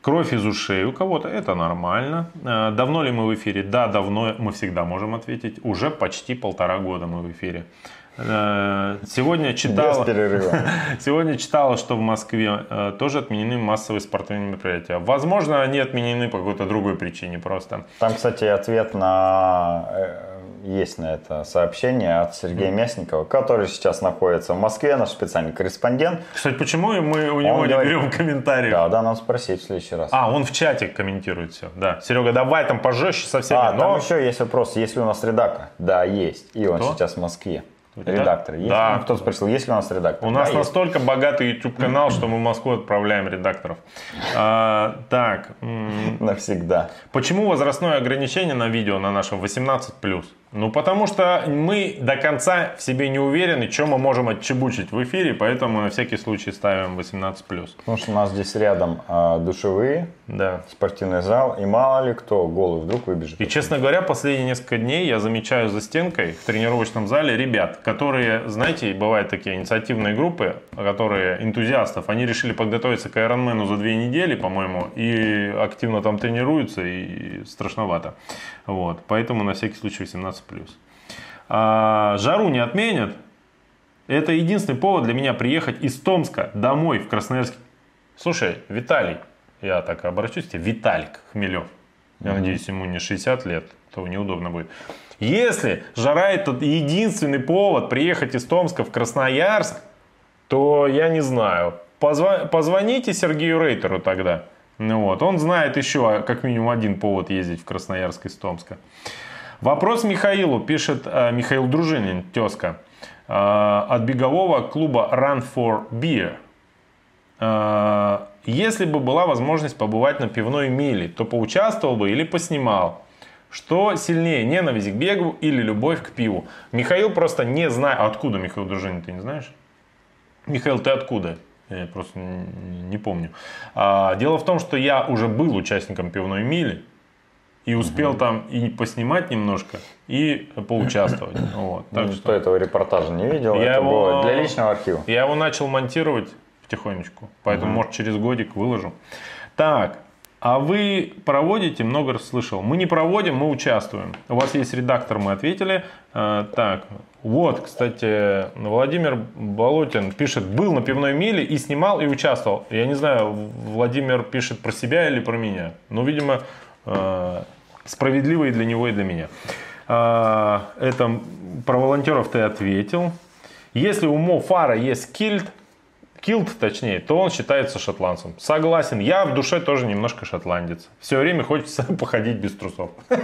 Кровь из ушей у кого-то, это нормально. Э, Давно ли мы в эфире? Да, давно, мы всегда можем ответить. Уже почти полтора года мы в эфире. Э, Сегодня читала... Сегодня читала, что в Москве э, тоже отменены массовые спортивные мероприятия. Возможно, они отменены по какой-то другой причине просто. Там, кстати, ответ на э, есть на это сообщение от Сергея Мясникова, который сейчас находится в Москве, наш специальный корреспондент. Кстати, почему мы у него не говорит- берем комментариев? Да, да, нам спросить в следующий раз. А, он в чате комментирует все. Да. Серега, давай там пожестче со всеми. А, но- там еще есть вопрос, есть ли у нас редактор? Да, есть. И он Кто? сейчас в Москве. Редак- Редактор. Есть? Да. Ну, Кто-то спросил, есть ли у нас редактор? У нас Да, есть. настолько богатый YouTube канал, что мы в Москву отправляем редакторов. А, так, Навсегда. Почему возрастное ограничение на видео на нашем 18+. Ну, потому что мы до конца в себе не уверены, что мы можем отчебучить в эфире, поэтому на всякий случай ставим 18+. Потому что у нас здесь рядом а, душевые, Да. спортивный зал, и мало ли кто голый вдруг выбежит. И, честно говоря, последние несколько дней я замечаю за стенкой в тренировочном зале ребят, которые, знаете, бывают такие инициативные группы, которые энтузиастов, они решили подготовиться к Ironman за две недели, по-моему, и активно там тренируются, и страшновато. Вот, поэтому на всякий случай 18+. А, жару не отменят. Это единственный повод для меня приехать из Томска домой в Красноярск. Слушай, Виталий, я так обращусь к тебе, Виталик Хмелев. Я надеюсь, ему не 60 лет, то неудобно будет. Если жара это единственный повод приехать из Томска в Красноярск, то я не знаю. Позва- позвоните Сергею Рейтеру тогда. Ну вот, он знает еще как минимум один повод ездить в Красноярск из Томска. Вопрос Михаилу, пишет э, Михаил Дружинин, тезка, э, от бегового клуба Run for Beer. Э, Если бы была возможность побывать на пивной миле, то поучаствовал бы или поснимал? Что сильнее, ненависть к бегу или любовь к пиву? Михаил просто не знает. Откуда Михаил Дружинин, ты не знаешь? Михаил, ты откуда? Я просто не помню. А, дело в том, что я уже был участником пивной мили. И успел там и поснимать немножко, и поучаствовать. Вот. Так Никто что этого репортажа не видел. Я это его- было для личного архива. я его начал монтировать потихонечку. Поэтому, может, через годик выложу. Так, а вы проводите? Много раз слышал. Мы не проводим, мы участвуем. У вас есть редактор, мы ответили. Э, так, вот, кстати, Владимир Болотин пишет, был на пивной миле и снимал, и участвовал. Я не знаю, Владимир пишет про себя или про меня. Ну, видимо, э, справедливо и для него, и для меня. А, Это про волонтеров ты ответил. Если у Мо Фара есть кильт, килт точнее, то он считается шотландцем. Согласен, я в душе тоже немножко шотландец. Все время хочется походить без трусов.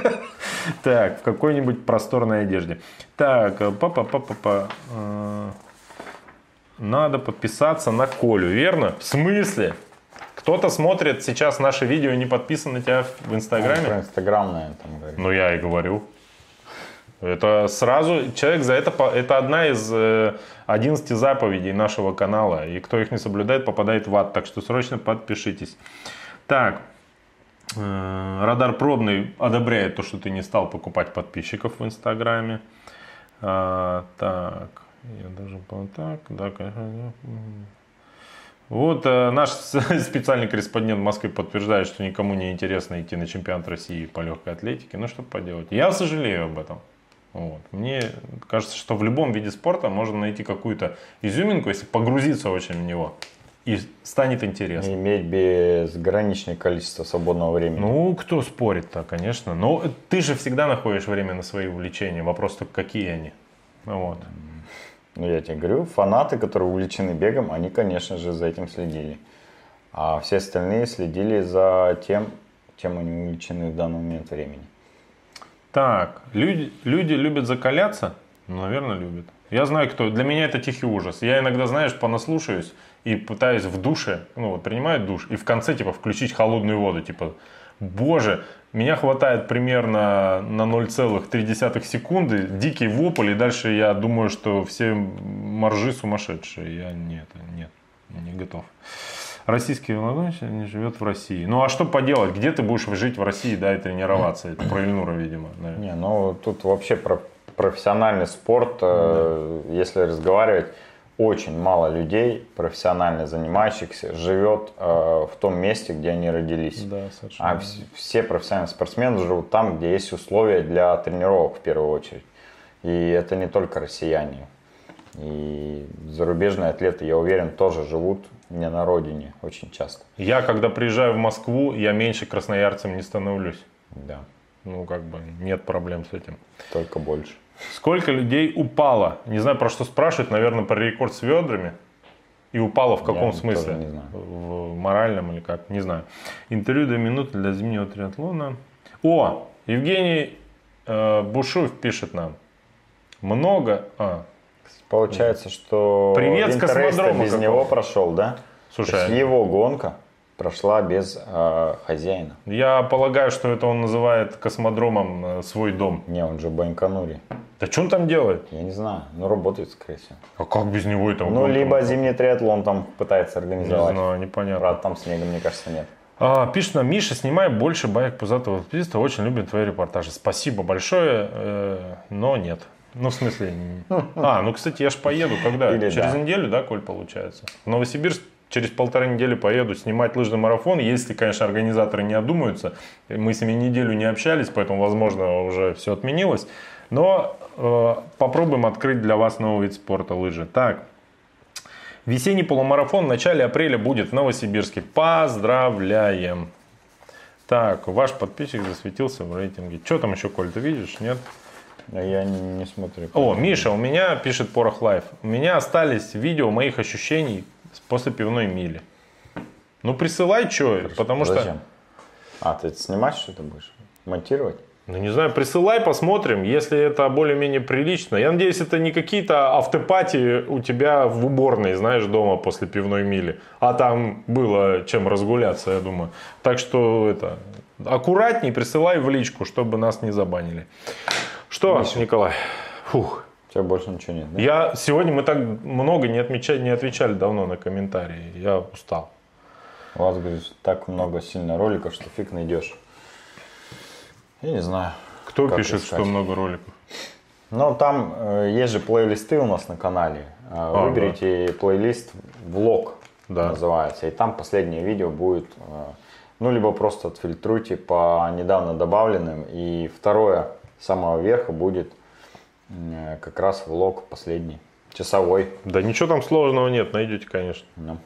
Так, в какой-нибудь просторной одежде. Так, э, папа-папа-папа. э, Надо подписаться на Колю, верно? В смысле? Кто-то смотрит сейчас наше видео и не подписан на тебя в Инстаграме? про Инстаграм, наверное, там говорит. Ну, я и говорю. Это сразу, человек за это, это одна из э, 11 заповедей нашего канала. И кто их не соблюдает, попадает в ад. Так что срочно подпишитесь. Так, э, Радар Пробный одобряет то, что ты не стал покупать подписчиков в Инстаграме. А, так, я даже так, да, конечно. Вот э, наш специальный корреспондент в Москве подтверждает, что никому не интересно идти на чемпионат России по легкой атлетике. Ну что поделать. Я сожалею об этом. Вот. Мне кажется, что в любом виде спорта можно найти какую-то изюминку, если погрузиться очень в него. и станет интересно. Иметь безграничное количество свободного времени. Ну, кто спорит-то, конечно. Но ты же всегда находишь время на свои увлечения. Вопрос только, какие они. Вот. Ну, я тебе говорю, фанаты, которые увлечены бегом, они, конечно же, за этим следили. А все остальные следили за тем, чем они увлечены в данный момент времени. Так, люди, люди любят закаляться? Ну, наверное, любят. Я знаю, кто. Для меня это тихий ужас. Я иногда, знаешь, понаслушаюсь и пытаюсь в душе, ну вот принимаю душ, и в конце, типа, включить холодную воду. Типа, боже, меня хватает примерно на 0,3 секунды, дикий вопль, и дальше я думаю, что все моржи сумасшедшие. Я нет, нет, не готов. Российский велогонщик не живет в России. Ну а что поделать? Где ты будешь жить в России, да, и тренироваться? Это про Ильнура, видимо. наверное. Не, ну тут вообще про профессиональный спорт, э, если разговаривать, очень мало людей, профессионально занимающихся, живет э, в том месте, где они родились. Да, совершенно. А вс- все профессиональные спортсмены живут там, где есть условия для тренировок в первую очередь. И это не только россияне. И зарубежные атлеты, я уверен, тоже живут не на родине очень часто. Я, когда приезжаю в Москву, я меньше красноярцем не становлюсь. Да, Ну, как бы нет проблем с этим. только больше. Сколько людей упало? Не знаю, про что спрашивать, наверное, про рекорд с ведрами. И упало в каком Я смысле? не знаю. В моральном или как? Не знаю. Интервью до минуты для зимнего триатлона. О, Евгений э, Бушуев пишет нам. Много... А, Получается, что Привет космодрома без какого. него прошел, да? Слушай, То есть его гонка прошла без э, хозяина. я полагаю, что это он называет космодромом э, свой дом. Не, он же Байконуре. Да что он там делает? Я не знаю, ну работает, скорее всего. А как без него это? Ну, либо зимний триатлон там пытается Не организовать. знаю, непонятно. Правда, там снега, мне кажется, нет. А, пишет нам, Миша, снимай больше баек пузатого велосипедиста, очень любим твои репортажи. Спасибо большое, э, но нет. Ну, в смысле... А, ну, кстати, я ж поеду когда? Или через да. неделю, да, Коль, получается? В Новосибирск через полторы недели поеду снимать лыжный марафон, если, конечно, организаторы не одумаются. Мы с ними неделю не общались, поэтому, возможно, уже все отменилось. Но попробуем открыть для вас новый вид спорта лыжи. Так, Весенний полумарафон в начале апреля будет в Новосибирске. Поздравляем! Так, ваш подписчик засветился в рейтинге. Что там еще, Коль, ты видишь? Нет? А Я не, не смотрю. О, Миша, у меня, пишет Порох Лайф, у меня остались видео моих ощущений после пивной мили. Ну, присылай, что, потому что... Зачем? А, ты снимать что-то будешь? Монтировать? Ну, не знаю, присылай, посмотрим, если это более-менее прилично. Я надеюсь, это не какие-то afterparty у тебя в уборной, знаешь, дома после пивной мили. А там было чем разгуляться, я думаю. Так что это, аккуратней присылай в личку, чтобы нас не забанили. Что, Николай? Фух. У тебя больше ничего нет, да? Я сегодня мы так много не, отмечали, не отвечали давно на комментарии. Я устал. У вас, говоришь, так много сильно роликов, что фиг найдешь. Я не знаю. Кто пишет, искать. что много роликов? Ну, там э, есть же плейлисты у нас на канале. Э, А, Выберите плейлист «Влог» Да. называется. И там последнее видео будет, э, ну, либо просто отфильтруйте по недавно добавленным. И второе, с самого верха будет э, как раз влог последний, часовой. Да ничего там сложного нет, найдете, конечно. Ну.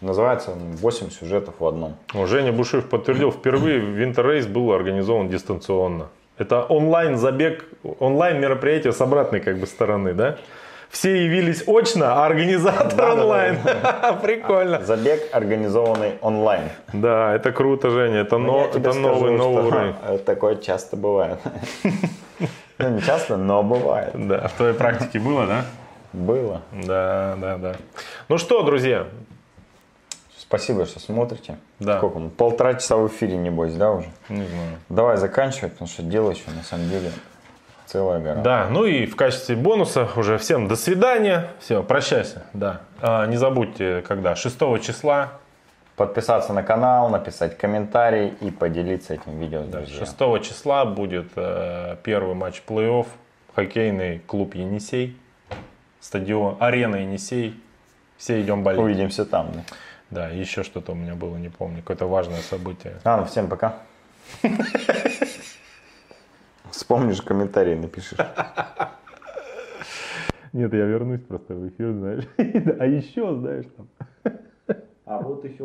Называется он «8 сюжетов в одном». Женя Бушев подтвердил, впервые Winter Race был организован дистанционно. Это онлайн-забег, онлайн-мероприятие с обратной как бы стороны, да? Все явились очно, а организатор онлайн. Прикольно. Забег, организованный онлайн. Да, это круто, Женя. Это, Ну, но- тебе это новый, скажу, новый что уровень. Такое часто бывает. Ну, не часто, но бывает. Да, в твоей практике было, да? Было. Да, да, да. Ну что, друзья, Спасибо, что смотрите. Да. Сколько мы? Полтора часа в эфире, небось, да, уже? не знаю. Давай заканчивать, потому что дело еще, на самом деле, целая гора. Да, ну и в качестве бонуса уже всем до свидания. Все, прощайся, да. А, не забудьте, когда? 6 числа Подписаться на канал, написать комментарий и поделиться этим видео с друзьями. 6 числа будет э, первый матч плей-офф. Хоккейный клуб Енисей. Стадион, арена Енисей. Все идем болеть. Увидимся там. да. Да, и еще что-то у меня было, не помню. Какое-то важное событие. Ладно, всем пока. Вспомнишь, комментарий напишешь. Нет, я вернусь просто в эфир, знаешь. А еще, знаешь, там. вот и все.